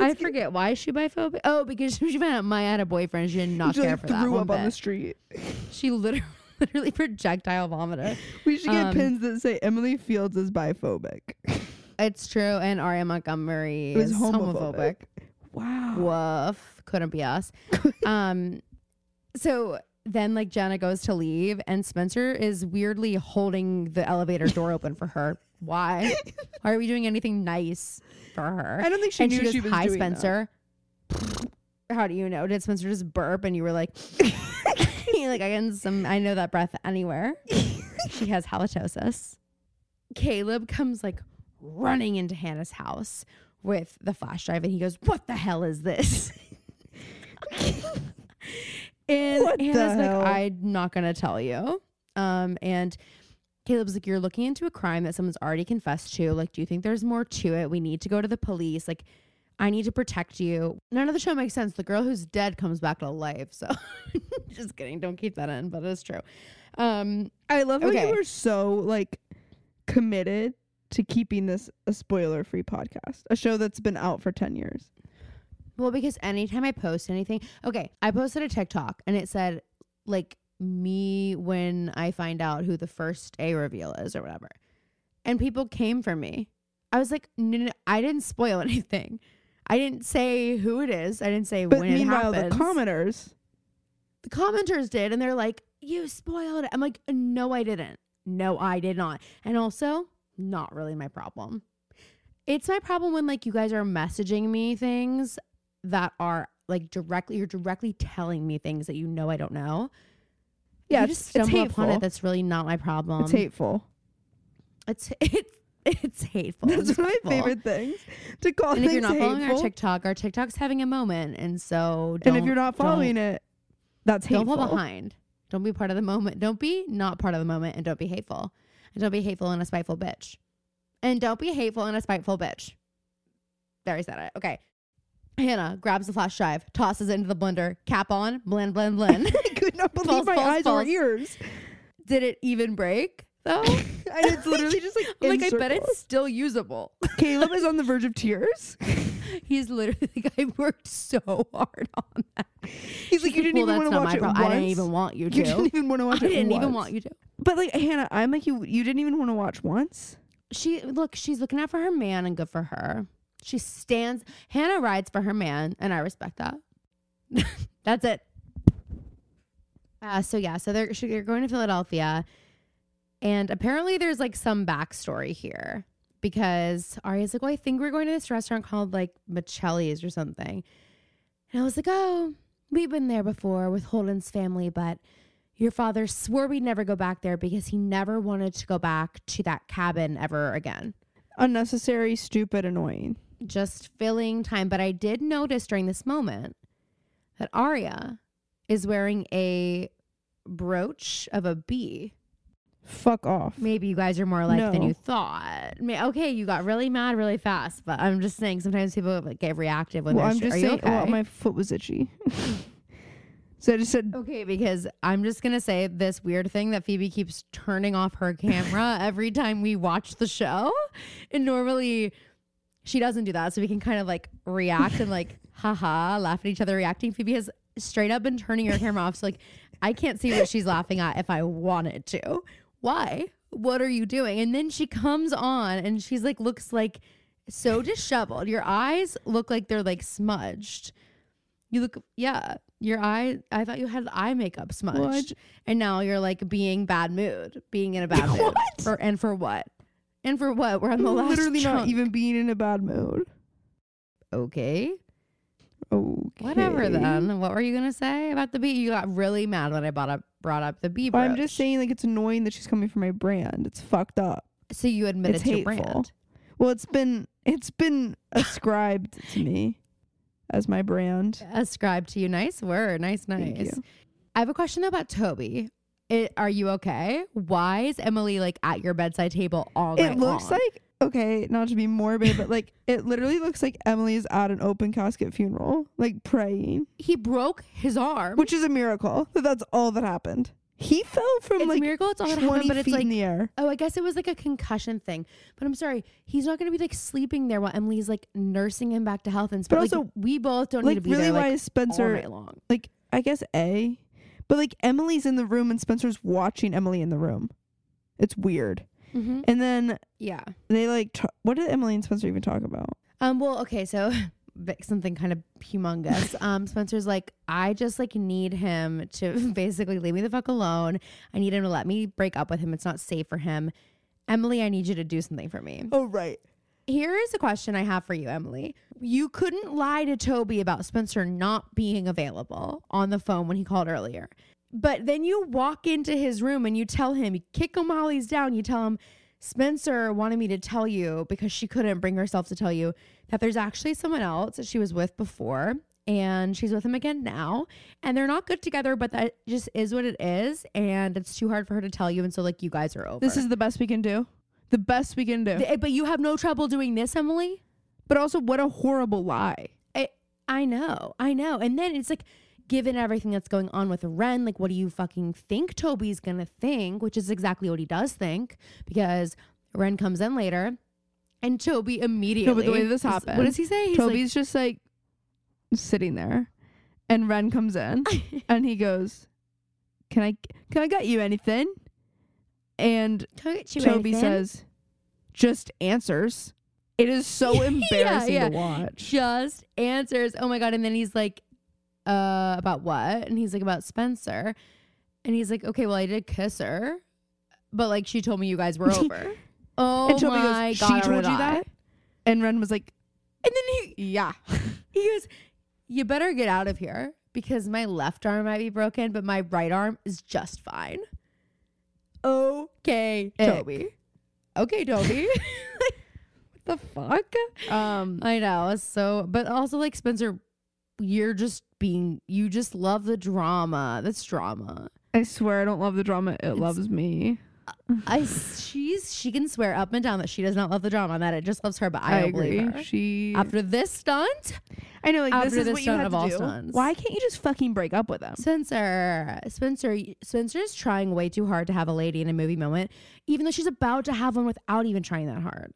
I forget why is she biphobic. Oh, because [LAUGHS] she found out Maya had a boyfriend. She did not she care like, for that. threw up on the street. She literally, literally projectile vomited. We should get Um, pins that say Emily Fields is biphobic. It's true, and Aria Montgomery Is homophobic. homophobic. Wow. Woof, couldn't be us. [LAUGHS] um, so then like Jenna goes to leave, and Spencer is weirdly holding the elevator door [LAUGHS] open for her. Why? [LAUGHS] Why are we doing anything nice for her? I don't think she and knew she goes, she was "Hi, doing that." Spencer." How do you know? Did Spencer just burp and you were like, like I can some I know that breath anywhere. she has halitosis. Caleb comes like running into Hanna's house with the flash drive and he goes, What the hell is this? [LAUGHS] and What Hanna's like, I'm not gonna tell you. Um, and Caleb's like, You're looking into a crime that someone's already confessed to. Like, do you think there's more to it? We need to go to the police. Like, I need to protect you. None of the show makes sense. The girl who's dead comes back to life. So, [LAUGHS] just kidding. Don't keep that in, but it's true. Um, I love how you were so like committed to keeping this a spoiler free podcast, a show that's been out for 10 years. Well, because anytime I post anything, okay, I posted a TikTok and it said like me when I find out who the first A reveal is or whatever. And people came for me. I was like, no, no, no, I didn't spoil [LAUGHS] anything. I didn't say who it is. I didn't say But when it meanwhile, happens. the commenters, the commenters did, and they're like, "You spoiled it." I'm like, "No, I didn't. No, I did not." And also, not really my problem. It's my problem when like you guys are messaging me things that are like directly you're directly telling me things that you know I don't know. yeah, you it's, just it's stumble upon hateful. it. That's really not my problem. it's hateful. It's [LAUGHS] it's it's hateful. That's It's one of my favorite things to call things. And if you're not following our. TikTok, our TikTok's having a moment, and so and if you're not following it, that's don't hateful. fall behind. Don't be part of the moment. Don't be not part of the moment, and don't be hateful. And don't be hateful and a spiteful bitch. And don't be hateful and a spiteful bitch. There, I said it. Okay. Hanna grabs the flash drive, tosses it into the blender, cap on, blend, blend, blend. I could not believe False, my false, eyes false. or ears. Did it even break though? [LAUGHS] And it's literally just like, [LAUGHS] like, I bet it's still usable. Caleb is on the verge of tears. [LAUGHS] He's literally like, I worked so hard on that. He's like, you didn't well, even want to watch it problem. once. I didn't even want you [LAUGHS] to. You didn't even want to [LAUGHS] I watch it. I didn't even want you to. But like Hanna, I'm like you. You didn't even want to watch once. she look she's looking out for her man and good for her she stands hanna rides for her man and i respect that [LAUGHS] that's it uh, so yeah so they're they're going to philadelphia and apparently there's like some backstory here because Aria's like, well, I think we're going to this restaurant called like Michelli's or something. And I was like, oh, we've been there before with Holden's family, but your father swore we'd never go back there because he never wanted to go back to that cabin ever again. Unnecessary, stupid, annoying. Just filling time. But I did notice during this moment that Aria is wearing a brooch of a bee. Fuck off. Maybe you guys are more like than you thought. May- Okay, you got really mad really fast, but I'm just saying sometimes people like, get reactive when well, they're. I'm just are you saying. okay? Well, my foot was itchy, [LAUGHS] so I just said, Okay, because I'm just gonna say this weird thing that Phoebe keeps turning off her camera [LAUGHS] every time we watch the show, and normally she doesn't do that, so we can kind of like react and like [LAUGHS] haha, laugh at each other reacting. Phoebe has straight up been turning her camera off, so like I can't see what she's laughing at if I wanted to. Why? What are you doing? And then she comes on and she's like looks like so [LAUGHS] disheveled. Your eyes look like they're like smudged. You look, yeah. Your eye. I thought you had eye makeup smudged, What? and now you're like being bad mood, being in a bad [LAUGHS] mood. What? For and for what? And for what? We're on I'm the last. literally not even being in a bad mood. okay. Okay. Whatever then. What were you gonna say about the bee? You got really mad when I brought up brought up the bee. I'm brooch. just saying, like, it's annoying that she's coming from my brand. It's fucked up. So you admit it's it's, your hateful. brand. Well, it's been it's been [LAUGHS] ascribed to me as my brand. Ascribed to you. Nice word. Nice, nice. I have a question about Toby. It, are you okay? Why is Emily like at your bedside table all night It looks long? like okay, not to be morbid, but like it literally looks like Emily is at an open casket funeral, like praying, he broke his arm. which is a miracle. That that's all that happened. He fell from it's like a miracle. It's all that happened, but feet it's like in the air. oh, I guess it was like a concussion thing. But I'm sorry, he's not going to be like sleeping there while Emily's like nursing him back to health and. But like, also, we both don't need to be really, there why like is all night long. like? I guess a, but like Emily's in the room and Spencer's watching Emily in the room. It's weird. Mm-hmm. And then Yeah. they like t- what did Emily and Spencer even talk about? Um. Well. Okay. So [LAUGHS] something kind of humongous. [LAUGHS] um. Spencer's like, I just like need him to [LAUGHS] basically leave me the fuck alone. I need him to let me break up with him. It's not safe for him. Emily, I need you to do something for me. Oh right. Here is a question I have for you, Emily. You couldn't lie to Toby about Spencer not being available on the phone when he called earlier. But then you walk into his room and you tell him, you kick him while he's down. You tell him, Spencer wanted me to tell you because she couldn't bring herself to tell you that there's actually someone else that she was with before. and she's with him again now. And they're not good together, but that just is what it is. And it's too hard for her to tell you. And so, like, you guys are over. This is the best we can do. The best we can do. Th- eh, but you have no trouble doing this, Emily? but also, what a horrible lie. I, I know, I know. And then it's like, given everything that's going on with Wren, like, what do you fucking think Toby's gonna think? Which is exactly what he does think, because Wren comes in later, and Toby immediately. No, but the way this happened, what does he say? He's like, Toby's just like sitting there, and Wren comes in, [LAUGHS] and he goes, "Can I can I get you anything?" And "Can I get you Toby says, "Just answers." It is so [LAUGHS] embarrassing yeah. to watch. just answers. Oh my god! And then he's like, "Uh, about what?" And he's like, "About Spencer." And he's like, "Okay, well, I did kiss her, but like she told me you guys were [LAUGHS] over." oh and Toby my goes, god! "She told you die." that?" And Wren was like, And then he "Yeah." [LAUGHS] he goes, "You better get out of here because my left arm might be broken, but my right arm is just fine." Okay, Toby. Okay, Toby. [LAUGHS] What the fuck? Um, I know. So, but also like Spencer, you're just being. You just love the drama. That's drama. I swear I don't love the drama. It loves me. I she's she can swear up and down that she does not love the drama and that it just loves her, but I, I, don't agree. believe her. She. After this stunt, I know, like after this is this what you stunt have of to all do. stunts. Why can't you just fucking break up with them? Spencer, Spencer, Spencer's trying way too hard to have a lady in a movie moment, even though she's about to have one without even trying that hard.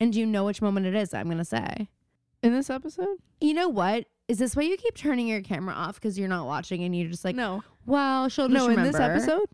And do you know which moment it is? I'm gonna say. In this episode? You know what? Is this why you keep turning your camera off because you're not watching and you're just like, no, well, she'll just no. In this episode,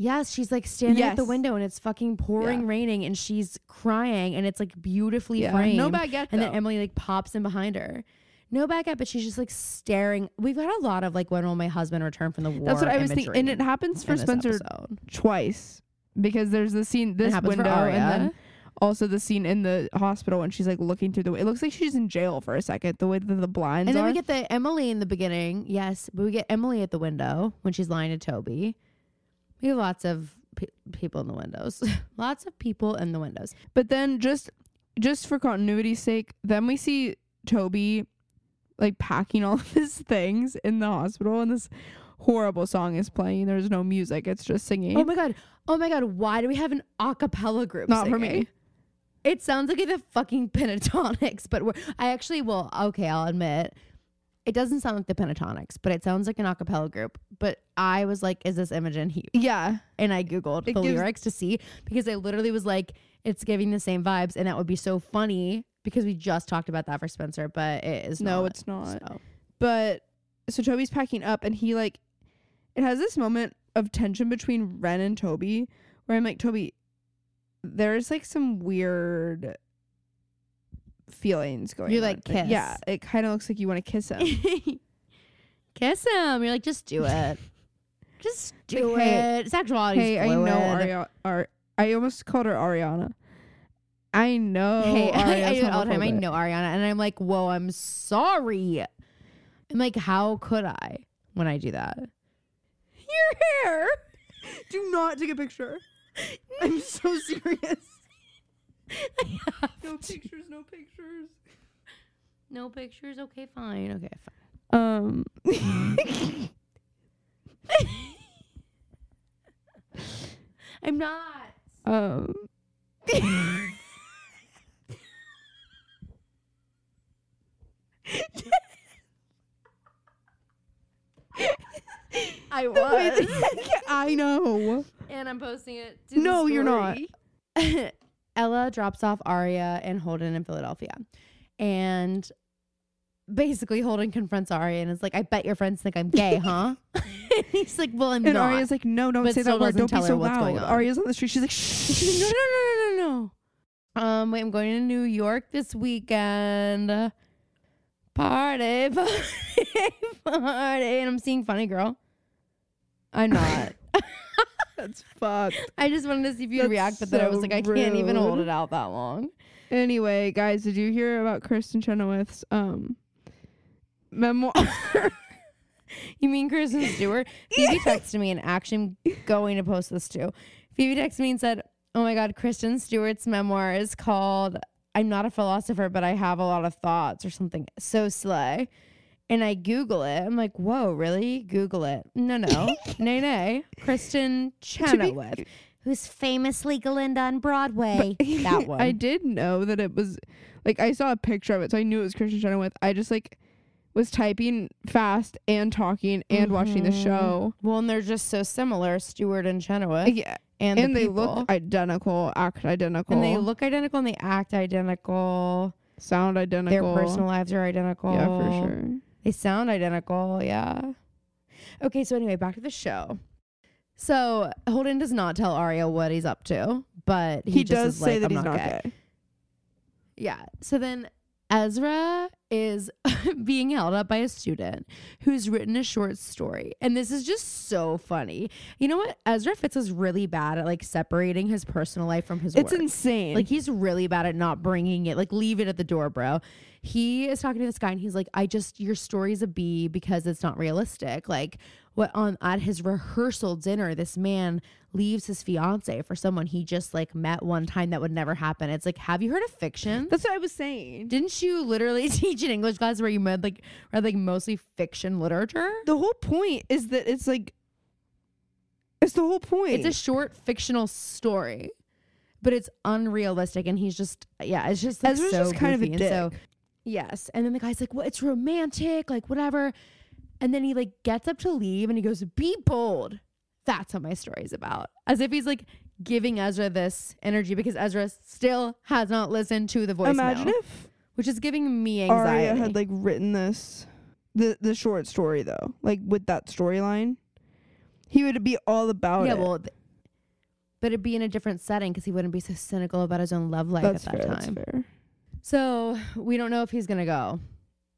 Yes, she's like standing at the window and it's fucking pouring Yeah. raining and she's crying and it's like beautifully yeah, framed. no baguette. and though. then Emily like pops in behind her. No baguette, but she's just like staring. We've got a lot of like when will my husband return from the war? That's what I was thinking, and it happens for Spencer episode. twice because there's the scene, this window, and then also the scene in the hospital when she's like looking through the. It looks like she's in jail for a second. The way that the blinds and then are. we get the Emily in the beginning. Yes, but we get Emily at the window when she's lying to Toby. We have lots of pe- people in the windows. [LAUGHS] lots of people in the windows. But then just just for continuity's sake, then we see Toby like packing all [LAUGHS] of his things in the hospital and this horrible song is playing. There's no music. It's just singing. Oh my god. Oh my god. Why do we have an a cappella group? Not for me. It sounds like the fucking [LAUGHS] Pentatonix, but we're, I actually will. Okay, I'll admit. It doesn't sound like the Pentatonix, but it sounds like an a cappella group. But I was like, is this Imogen Heap? yeah. And I Googled It the gives- lyrics to see because I literally was like, it's giving the same vibes. And that would be so funny because we just talked about that for Spencer, but it is No, not. it's not. So. But so Toby's packing up and he like it has this moment of tension between Wren and Toby where I'm like, Toby, there's like some weird feelings going You're on. like, kiss. yeah, it kind of looks like you want to kiss him. [LAUGHS] Kiss him. You're like, just do [LAUGHS] it. Just do Like, hey- it. Sexuality. hey, I know Aria- Ar- I almost called her Ariana. I know. Hey, [LAUGHS] I, I do it all the time. I homophobic. know Ariana, and I'm like, whoa, I'm sorry. I'm like, how could I when I do that? Your hair. Do not take a picture. I'm so serious. No pictures, no pictures. No pictures. Okay, fine. Okay, fine. Um. [LAUGHS] I'm not. um. I was. [LAUGHS] I know. and I'm posting it. To the No, you're not. [LAUGHS] Ella drops off Aria and Holden in Philadelphia, and basically Holden confronts Aria and is like, "I bet your friends think I'm gay, [LAUGHS] huh?" [LAUGHS] he's like, "Well, I'm And not." Aria's like, no, don't But say that word. Don't be her so what's loud. going on. Aria's on the street. She's like, [LAUGHS] She's like, shh. no, no, no, no, no, no. Um, wait, I'm going to New York this weekend. Party, party, party. And I'm seeing Funny Girl. I'm not. That's fucked. I just wanted to see if you'd That's react, but then I was like, I can't even hold rude. it out that long. Anyway, guys, did you hear about Kristin Chenoweth's um memoir? [LAUGHS] You mean Kristen Stewart? Phoebe [LAUGHS] texted me and actually I'm going to post this too. Phoebe texted me and said, Oh my God, Kristen Stewart's memoir is called I'm Not a Philosopher, but I Have a Lot of Thoughts or something. So slay. And I Google it. I'm like, whoa, really? Google it. No, no. [LAUGHS] nay, nay. Kristin Chenoweth, who's famously Glinda on Broadway. [LAUGHS] that one. I did know that it was like I saw a picture of it, so I knew it was Kristin Chenoweth. I just like was typing fast and talking and watching the Mhm. show. well, and they're just so similar, Stewart and Chenoweth. Yeah, and and the they people. look identical, act identical, and they look identical and they act identical. sound identical. Their personal lives are identical. yeah, for sure. They sound identical, yeah. Okay, so anyway, back to the show. So Holden does not tell Aria what he's up to, but he, He, just does say like, that "I'm he's not gay." gay. Yeah. So then Ezra is [LAUGHS] being held up by a student who's written a short story. And this is just so funny. You know what? Ezra Fitz is really bad at like separating his personal life from his It's work. insane. Like he's really bad at not bringing it. Like leave it at the door, bro. He is talking to this guy and he's like, "I just your story's a B because it's not realistic." Like what on at his rehearsal dinner, this man leaves his fiance for someone he just like met one time that would never happen. It's like, have you heard of fiction? That's what I was saying. Didn't you literally [LAUGHS] teach English class where you read like read like mostly fiction literature? The whole point is that it's like it's the whole point. It's a short fictional story, but it's unrealistic, and he's just yeah, it's just like, Ezra's so just kind of a goofy. And so dick. yes, and then the guy's like, "Well, it's romantic, like whatever," and then he like gets up to leave, and he goes, "Be bold." That's what my story's about, as if he's like giving Ezra this energy because Ezra still has not listened to the voicemail, Imagine if which is giving me anxiety. Aria had like written this the the short story though, like with that storyline. He would be all about yeah, it. well, th- but it'd be in a different setting because he wouldn't be so cynical about his own love life that's at that fair. time. That's fair. So we don't know if he's gonna go.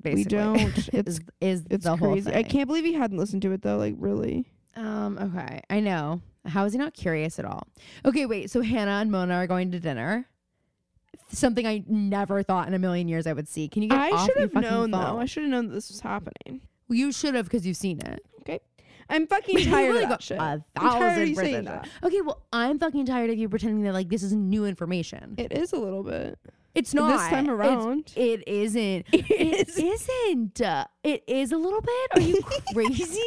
Basically. We don't. [LAUGHS] It's is, is it's the whole crazy. thing. I can't believe he hadn't listened to it though. Like really. Um. Okay. I know. How is he not curious at all? Okay. Wait. So Hanna and Mona are going to dinner. Something I never thought in a million years I would see. Can you get I off should your have fucking known phone? though. I should have known that this was happening. you should have because you've seen it. Okay. I'm fucking [LAUGHS] You tired really of got that shit. A I'm tired of thousand you saying percent. that. Okay. Well, I'm fucking tired of you pretending that like this is new information. It is a little bit. It's not This time It's- around. It isn't. [LAUGHS] It It is. isn't. Uh, it is a little bit. Are you [LAUGHS] crazy?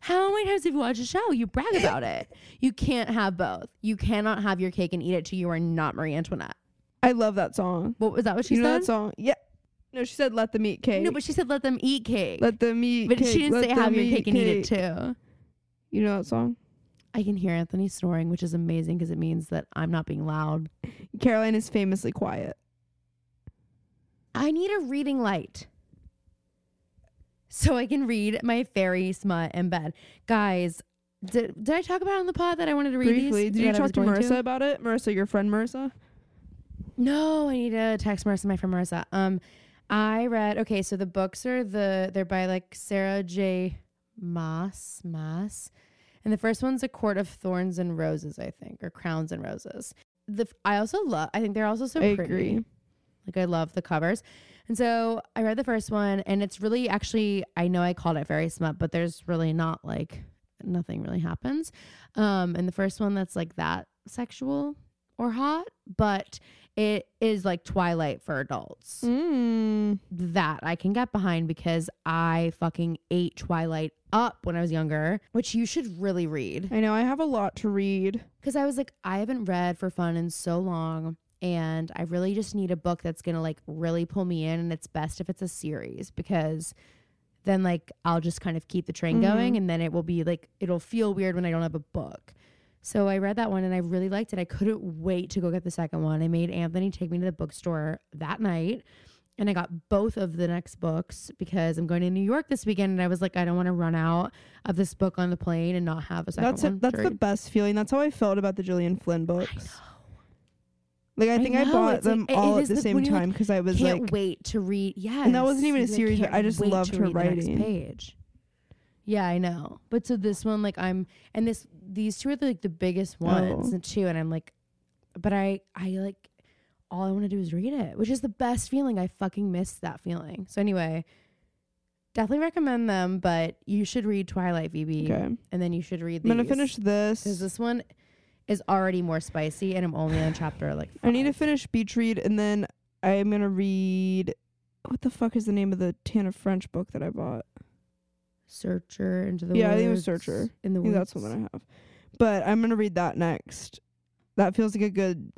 How many times have you watched a show? You brag about it. You can't have both. You cannot have your cake and eat it too. You are not Marie Antoinette. I love that song. What was that? What she you know said? that song? Yeah. No, she said let them eat cake. No, but she said let them eat cake. let them eat cake. but cake. she didn't let say have them your cake and eat it too. You know that song? I can hear Anthony snoring, which is amazing because it means that I'm not being loud. Caroline is famously quiet. I need a reading light. So I can read my fairy smut in bed. Guys, did, did I talk about it on the pod that I wanted to read Briefly, these? did you that I talk was to going Marissa about it? Marissa, your friend Marissa? No, I need to text Marissa, my friend Marissa. Um, I read. Okay, so the books are the they're by like Sarah J. Maas Maas, and the first one's A Court of Thorns and Roses, I think, or Crowns and Roses. The I also love. I think they're also so I pretty. agree. Like I love the covers. And so I read the first one and it's really actually I know I called it very smut, but there's really not like nothing really happens. Um and the first one that's like that sexual or hot, but it is like Twilight for adults. Mm. That I can get behind because I fucking ate Twilight up when I was younger, which you should really read. I know. I have a lot to read. Because I was like, I haven't read for fun in so long. And I really just need a book that's going to like really pull me in. And it's best if it's a series because then like I'll just kind of keep the train Mhm. going. And then it will be like, it'll feel weird when I don't have a book. So I read that one and I really liked it. I couldn't wait to go get the second one. I made Anthony take me to the bookstore that night. And I got both of the next books because I'm going to New York this weekend. And I was like, I don't want to run out of this book on the plane and not have a second That's one. it. That's the best feeling. That's how I felt about the Gillian Flynn books. I. Like I I think I, bought like- them it all at the the- same like, time because I was can't like, wait to read. Yeah, And that wasn't even a series, I just loved her writing. page. Yeah, I know. But so this one, like, I'm and this these two are like the biggest oh. ones Oh. too, and I'm like, but I I like all I want to do is read it, which is the best feeling. I fucking missed that feeling. So anyway, definitely recommend them, but you should read Twilight, VB, okay, and then you should read. I'm gonna finish this. because this one is already more spicy, and I'm only on chapter like. I need to finish Beach Read and then I'm gonna read what the fuck is the name of the Tana French book that I bought? Searcher into the Yeah, I think it was Searcher. in the I woods. think that's the one I have. But I'm gonna read that next. That feels like a good.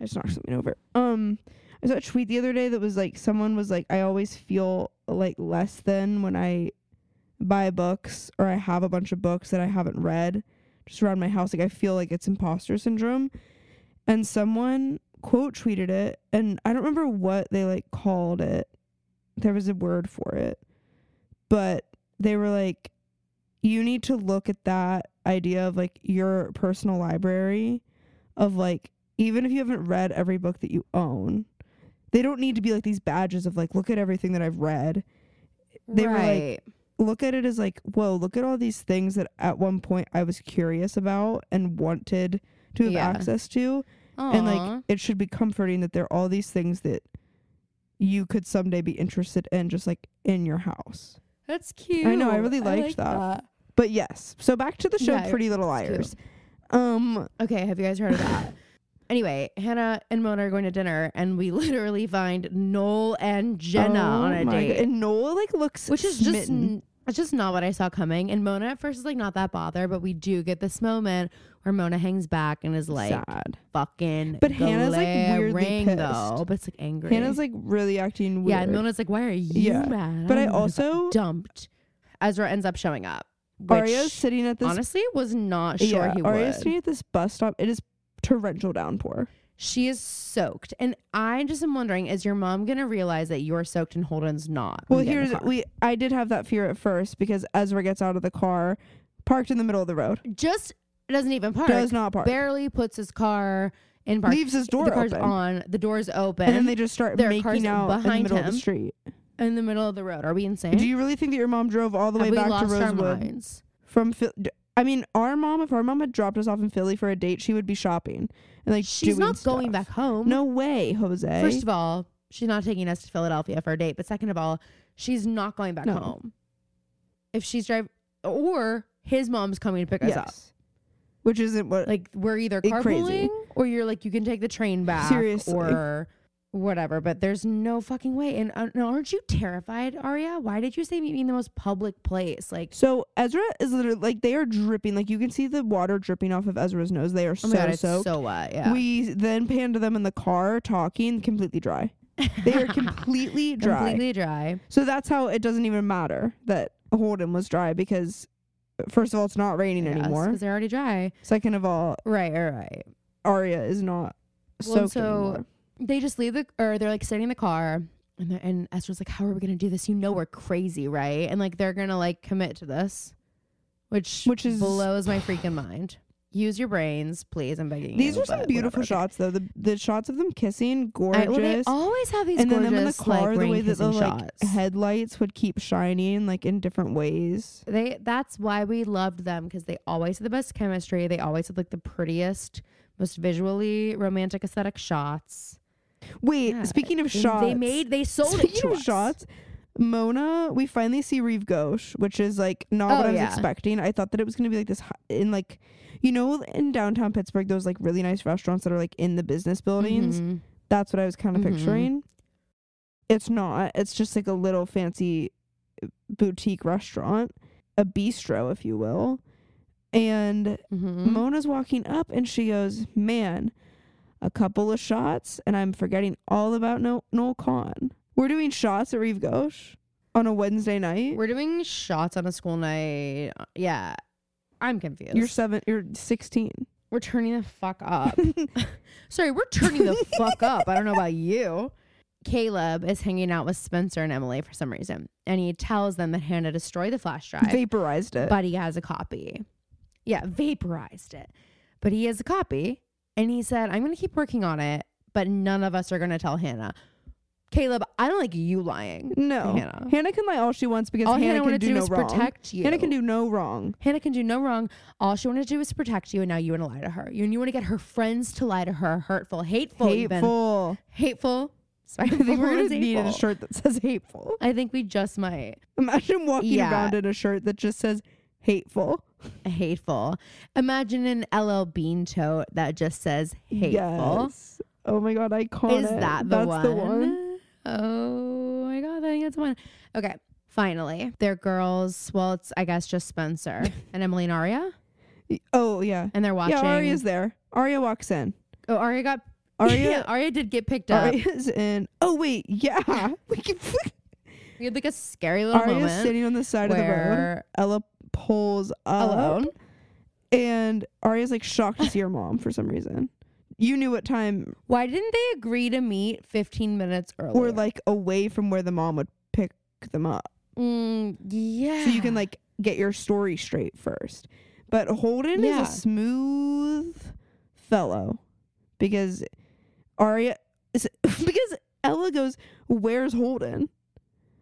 I just knocked something over. Um, I saw a tweet the other day that was like someone was like, I always feel like less than when I buy books or I have a bunch of books that I haven't read just around my house. Like I feel like it's imposter syndrome. And someone quote tweeted it, and I don't remember what they like called it. There was a word for it, but they were like, you need to look at that idea of like your personal library of like even if you haven't read every book that you own they don't need to be like these badges of like look at everything that i've read. They were like, look at it as like whoa look at all these things that at one point i was curious about and wanted to have Yeah. access to and like it should be comforting that there are all these things that you could someday be interested in just like in your house that's cute. I know, I really liked like that. but yes so back to the show Yeah, pretty little cute. liars um Okay, have you guys heard of that? [LAUGHS] anyway, Hanna and Mona are going to dinner, and we [LAUGHS] literally find Noel and Jenna oh on a my date, God. and Noel like looks which is just smitten. n- it's just not what I saw coming. And Mona at first is like not that bothered, but we do get this moment where Mona hangs back and is like sad fucking. But Hanna's, like, weirdly pissed. though, but it's like angry. hanna's like really acting weird yeah, and Mona's like, why are you Yeah. mad? But I I'm gonna get also- dumped. Ezra ends up showing up. Which Aria's sitting at this honestly was not sure yeah, he Aria's would. sitting at this bus stop it is torrential downpour She is soaked. And I just am wondering, is your mom gonna realize that you're soaked and Holden's not? well when you get in here's we i did have that fear at first because ezra gets out of the car parked in the middle of the road just doesn't even park. does not park Barely puts his car in park. leaves his door the car's open on. The door's open. and then they just start Their making out in the behind middle of the street in the middle of the road. Are we insane? do you really think that your mom drove all the Have way back to rosewood from Phil- I mean, our mom, if our mom had dropped us off in Philly for a date, she would be shopping and like She's not going back home. No way, Jose. First of all, she's not taking us to Philadelphia for a date. But second of all, she's not going back No. home. If she's driving, or his mom's coming to pick us up. which isn't what. Like we're either It carpooling crazy. or you're like you can take the train back Seriously. or whatever. But there's no fucking way. And uh, aren't you terrified, Aria? Why did you say meet me in the most public place? Like so Ezra is literally like they are dripping. Like you can see the water dripping off of Ezra's nose. They are oh so god, soaked. so wet. Yeah, We then pan to them in the car talking, completely dry. They are [LAUGHS] completely dry. completely dry. So that's how it doesn't even matter that Holden was dry because, first of all, it's not raining anymore. because they're already dry. Second of all, Right, right, right. Aria is not Well, soaked so- anymore. They just leave the or they're like sitting in the car and and Ezra's like, "How are we gonna do this? You know we're crazy, right?" And like they're gonna like commit to this, which Which is- blows my freaking mind. Use your brains, please. I'm begging you. These you, are some but beautiful whatever. shots, though. The the shots of them kissing, gorgeous. I, well, they always have these and then gorgeous them in the car, like the way that the like shots. headlights would keep shining, like in different ways. they that's why we loved them because they always had the best chemistry. They always had like the prettiest, most visually romantic aesthetic shots. Wait, Yeah, speaking of shots, they made they sold speaking it to of us. shots, Mona, we finally see Rive Gauche, which is like not Oh, what I was yeah. expecting. I thought that it was gonna be like this in like, you know, in downtown Pittsburgh, those like really nice restaurants that are like in the business buildings. Mhm. That's what I was kind of Mhm. picturing. It's not. It's just like a little fancy uh, boutique restaurant, a bistro, if you will. And Mhm. Mona's walking up and she goes, Man, a couple of shots, and I'm forgetting all about no- Noel Khan. We're doing shots at Rive Gauche on a Wednesday night. We're doing shots on a school night. Uh, yeah. I'm confused. you're seven, you're 16. we're turning the fuck up. [LAUGHS] [LAUGHS] Sorry, we're turning the fuck up. I don't know about you. Caleb is hanging out with Spencer and Emily for some reason. And he tells them that Hanna destroyed the flash drive, Vaporized it. but he has a copy. Yeah, vaporized it. But he has a copy. And he said, I'm going to keep working on it, but none of us are going to tell Hanna. Caleb, I don't like you lying. no. Hanna. Hanna can lie all she wants because All Hanna, Hanna can wanted do to do no is wrong. protect you. Hanna can do no wrong. Hanna can do no wrong. All she wanted to do was protect you, and now you want to lie to her. You and you want to get her friends to lie to her. Hurtful, hateful, even Hateful. hateful. I think we're is gonna need a shirt that says hateful. I think we just might Imagine walking Yeah. around in a shirt that just says hateful. hateful. Imagine an LL Bean tote that just says hateful. Yes. Oh my god, iconic. Is that the That's one? the one. Oh my god, I think that's one. Okay, finally, they're girls. Well, it's I guess just Spencer [LAUGHS] and Emily and Aria, Oh yeah. and they're watching. Yeah, Aria's there. Aria walks in. oh, Aria got. [LAUGHS] Aria yeah, Aria did get picked up. Aria's in. Oh wait, yeah. [LAUGHS] We can We had like a scary little Aria's moment sitting on the side of the road. Ella pulls up, alone. and Aria's like shocked to see her mom for some reason. You knew what time Why didn't they agree to meet 15 minutes earlier? or like away from where the mom would pick them up, mm, yeah. so you can like get your story straight first. But Holden Yeah. is a smooth fellow because Aria is [LAUGHS] because Ella goes, "Where's Holden?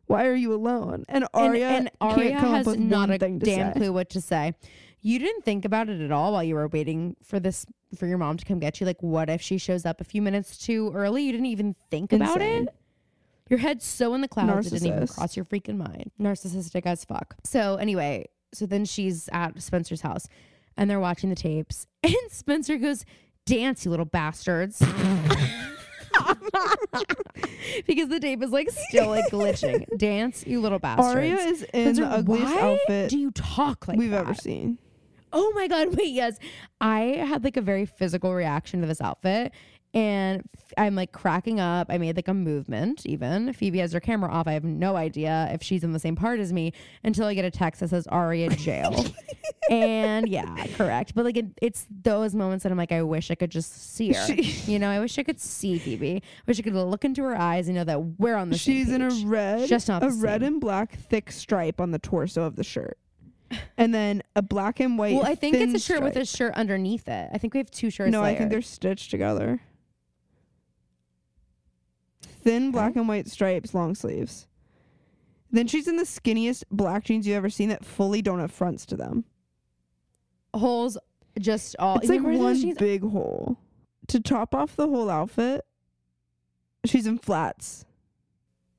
Why are you alone?" And and, Aria and can't come has up with not a damn clue what to say. You didn't think about it at all while you were waiting for this for your mom to come get you. Like, what if she shows up a few minutes too early? You didn't even think about it. Your head's so in the clouds, it didn't even cross your freaking mind. Narcissistic as fuck. So anyway, so then she's at Spencer's house, and they're watching the tapes, [LAUGHS] and Spencer goes, "Dance, you little bastards." [LAUGHS] because the tape is like still like glitching. [LAUGHS] Dance, you little bastards. Aria is in Spencer, the ugliest why outfit Do you talk like we've that? ever seen. Oh my god, wait, yes. I had like a very physical reaction to this outfit and I'm like cracking up. I made like a movement even. Phoebe has her camera off. I have no idea if she's in the same part as me until I get a text that says Aria jail. [LAUGHS] and yeah, correct. But like it, it's those moments that I'm like I wish I could just see her. She- [LAUGHS] you know, I wish I could see Phoebe. I wish I could look into her eyes and know that we're on the She's in a red, Just not a red and black thick stripe on the torso of the shirt, and then a black and white. Well, I think it's a shirt with a shirt underneath it. I think we have two shirts. No, I think they're stitched together. Thin black and white stripes, long sleeves. Then she's in the skinniest black jeans you've ever seen that fully don't have fronts to them. holes just all it's like those one jeans? big hole. To top off the whole outfit, she's in flats.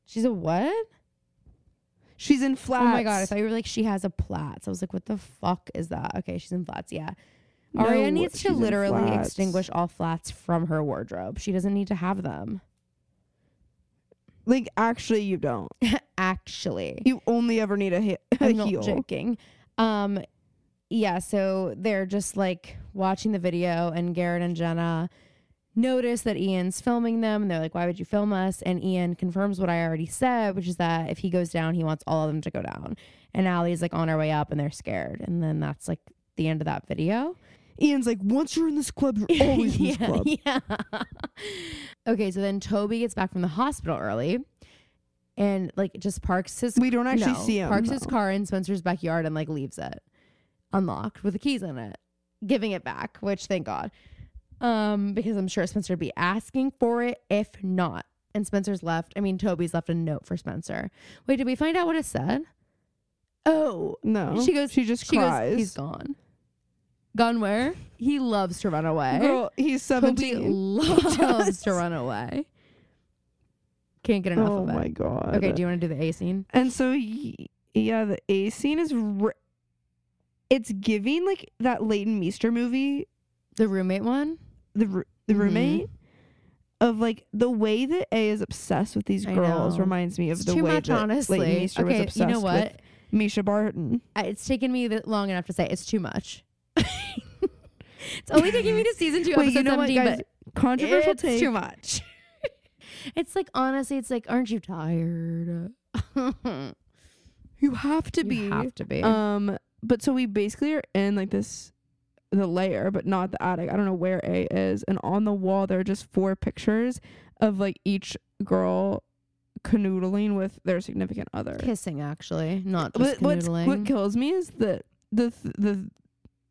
she's a what She's in flats. oh my god i thought you were like she has a plats i was like what the fuck is that okay she's in flats yeah No, Aria needs to in literally flats. extinguish all flats from her wardrobe she doesn't need to have them Like actually, you don't. [LAUGHS] actually. You only ever need a, he- a i'm not joking. Um yeah so they're just like watching the video and garrett and jenna notice that ian's filming them and they're like why would you film us? And ian confirms what i already said which is that if he goes down he wants all of them to go down. And Ali's like on her way up and they're scared. And then that's like the end of that video Ian's like, once you're in this club, you're [LAUGHS] always in this yeah, club. yeah. [LAUGHS] okay, so then Toby gets back from the hospital early and like just parks his We don't actually no, see him. parks his car in Spencer's backyard and like leaves it unlocked with the keys in it, giving it back, which thank God. Um, because I'm sure Spencer would be asking for it if not. And Spencer's left. I mean, Toby's left a note for Spencer. Wait, did we find out what it said? Oh, No, She goes- She just she cries. goes, he's gone. Gone where? He loves to run away. Girl, he's Toby seventeen. loves [LAUGHS] to run away. Can't get enough oh of it. my god. Okay, do you want to do the A scene? and so yeah, the A scene is. Re- it's giving like that Leighton Meester movie, The roommate one? the ru- the Mhm. roommate. Of like the way that A is obsessed with these girls reminds me of It's the way much, that honestly. Leighton Meester was okay, obsessed you know what? with Mischa Barton. It's taken me long enough to say it's too much. [LAUGHS] it's only taking me to season two, Wait, episode you know what, 17, guys? but Controversial it's take. too much. [LAUGHS] it's like honestly, it's like, aren't you tired? [LAUGHS] You have to be. you have to be. Um, but so we basically are in like this the layer, but not the attic. I don't know where A is. And on the wall there are just four pictures of like each girl canoodling with their significant other. Kissing, actually, not just But canoodling. what kills me is that the th- the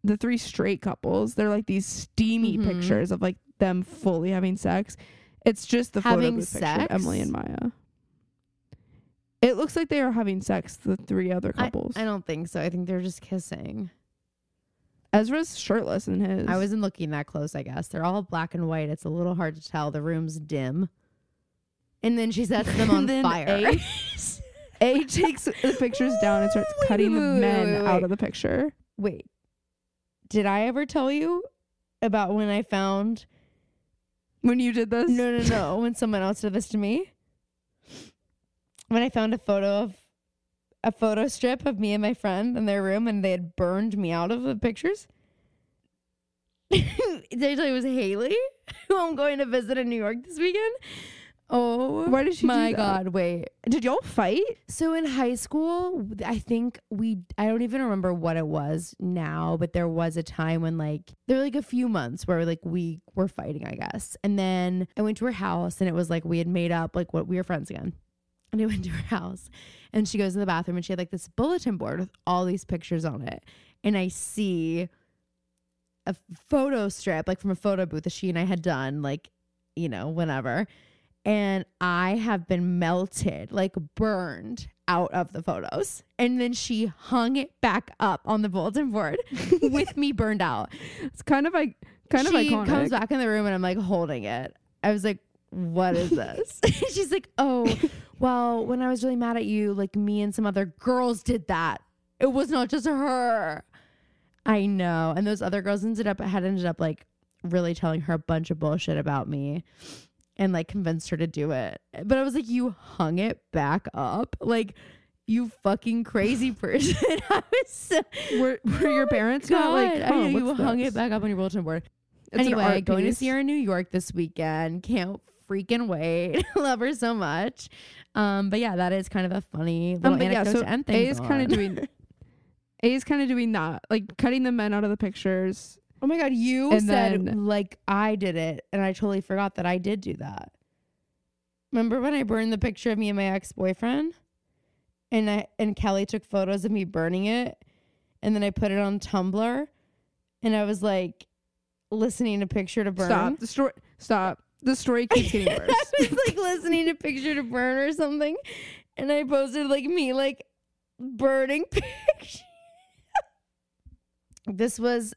the three straight couples, they're like these steamy Mhm. pictures of like them fully having sex. It's just the photo Having booth picture of? Emily and Maya. It looks like they are having sex, the three other couples. I don't think so. I think they're just kissing. Ezra's shirtless in his. I wasn't looking that close, I guess. They're all black and white. It's a little hard to tell. The room's dim. And then she sets them [LAUGHS] on fire. A- [LAUGHS] A takes the pictures down and starts Wait, cutting the wait, wait, men wait, out of the picture. Wait. Did I ever tell you about when I found When you did this, No, no, no. [LAUGHS] when someone else did this to me? when I found a photo of a photo strip of me and my friend in their room and they had burned me out of the pictures. [LAUGHS] Did I tell you it was Haley [LAUGHS] who I'm going to visit in New York this weekend? Oh, Why did she do my? God, wait. Did y'all fight? So in high school, I think we I don't even remember what it was now, but there was a time when like there were like a few months where like we were fighting, I guess. And then I went to her house and it was like we had made up like what we were friends again. And I went to her house and she goes in the bathroom and she had like this bulletin board with all these pictures on it. And I see a photo strip like from a photo booth that she and I had done like, you know, whenever and I have been melted, like burned out of the photos. And then she hung it back up on the bulletin board [LAUGHS] with me burned out. It's kind of like kind she of iconic. comes back in the room and I'm like holding it. I was like, what is this? [LAUGHS] [LAUGHS] She's like, oh, well, when I was really mad at you, like me and some other girls did that. It was not just her. I know. And those other girls ended up had ended up like really telling her a bunch of bullshit about me and like convinced her to do it. But I was like, you hung it back up? Like, you fucking crazy person. [LAUGHS] I was so, were, were your parents not like, God, I oh, know, you hung this? it back up on your bulletin board. It's anyway, going to see her in New York this weekend. Can't freaking wait. [LAUGHS] Love her so much. Um, but yeah, that is kind of a funny little Um, but yeah, so to end A is kind of doing A is kind of doing that, like cutting the men out of the pictures. Oh my god, you And said then- like I did it, and I totally forgot that I did do that. Remember when I burned the picture of me and my ex boyfriend, and I and Kelly took photos of me burning it, and then I put it on Tumblr, and I was like listening to picture to burn. Stop the story. Stop. The story [LAUGHS] keeps getting worse. I was like listening to picture to burn or something, and I posted like me like burning [LAUGHS] picture. this was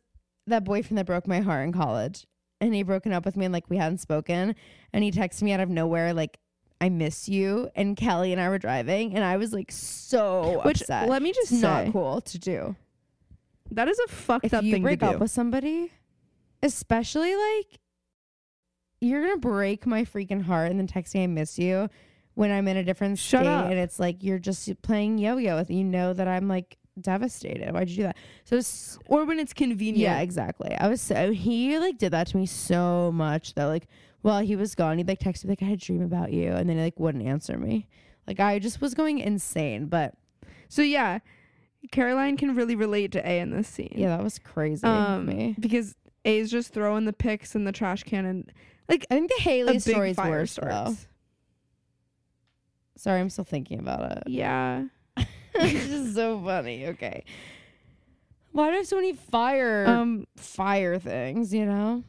that boyfriend that broke my heart in college, and he broken up with me and like we hadn't spoken, and he texted me out of nowhere like. I miss you. And Kelly and I were driving, and I was like so Which upset. let me just it's say, not cool to do. that is a fucked If up you thing break up with somebody, especially like you're gonna break my freaking heart and then text me I miss you when I'm in a different Shut state up. and it's like you're just playing yo-yo with you know that I'm like devastated. Why'd you do that? So s- or when it's convenient. yeah, exactly. I was so he like did that to me so much that Like while he was gone, he'd like text me like I had a dream about you, and then he like wouldn't answer me. Like I just was going insane. But So yeah, Caroline can really relate to A in this scene. yeah, that was crazy. Um, me. because A is just throwing the pics in the trash can and like I think the a Haley big story's fire worse though. Sorry, I'm still thinking about it. Yeah. [LAUGHS] it's just so funny. Okay. Why do I have so many fire Um fire things, you know?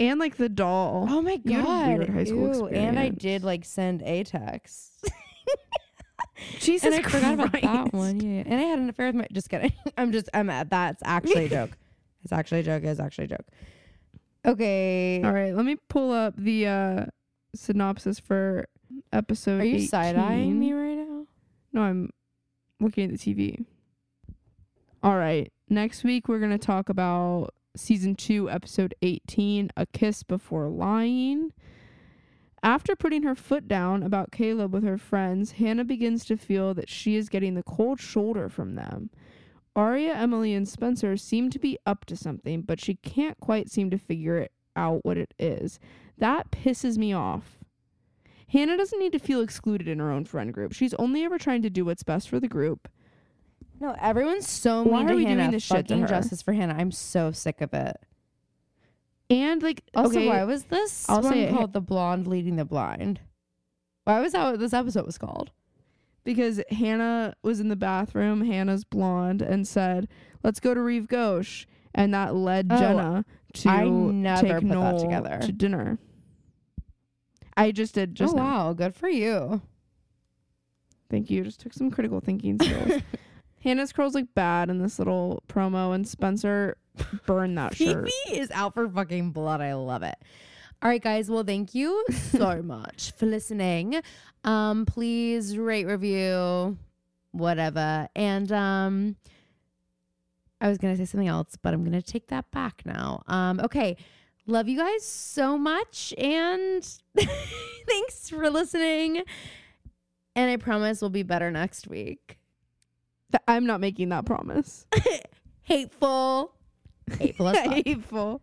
and like the doll. Oh my You had a god. weird high school Ew, And I experience. did like send a text. [LAUGHS] Jesus and I forgot about that one. Yeah. And I had an affair with my just kidding. [LAUGHS] I'm just I'm at that's actually a joke. It's actually a joke, it's actually a joke. Okay. All right, let me pull up the uh synopsis for episode Are you 18. side eyeing me right now? No, I'm looking at the TV. All right. Next week we're going to talk about season 2 episode 18, A Kiss Before Lying. After putting her foot down about Caleb with her friends, Hanna begins to feel that she is getting the cold shoulder from them. Aria, Emily, and Spencer seem to be up to something, but she can't quite seem to figure it out what it is. That pisses me off. Hanna doesn't need to feel excluded in her own friend group. She's only ever trying to do what's best for the group. No, everyone's so Why mean are to we doing Hanna. this shit to Fucking her? justice for Hanna. I'm so sick of it. And like Also, okay, why was this I'll one say it- called "The Blonde Leading the Blind"? Why was that what this episode was called? because Hanna was in the bathroom, Hanna's blonde, and said, "Let's go to Rive Gauche," and that led Oh, Jenna to I never take put that Noel together. to dinner. I just did just oh now. wow, good for you. Thank you. Just took some critical thinking skills. [LAUGHS] Hanna's curls look bad in this little promo, and Spencer burned that shirt. Phoebe is out for fucking blood. I love it. All right, guys. Well, thank you so [LAUGHS] much for listening. Um, please rate, review, whatever. And um, I was gonna say something else, but I'm gonna take that back now. Um, okay. Love you guys so much, and [LAUGHS] thanks for listening. And I promise we'll be better next week. I'm not making that promise. [LAUGHS] Hateful. Hateful. [LAUGHS] Hateful.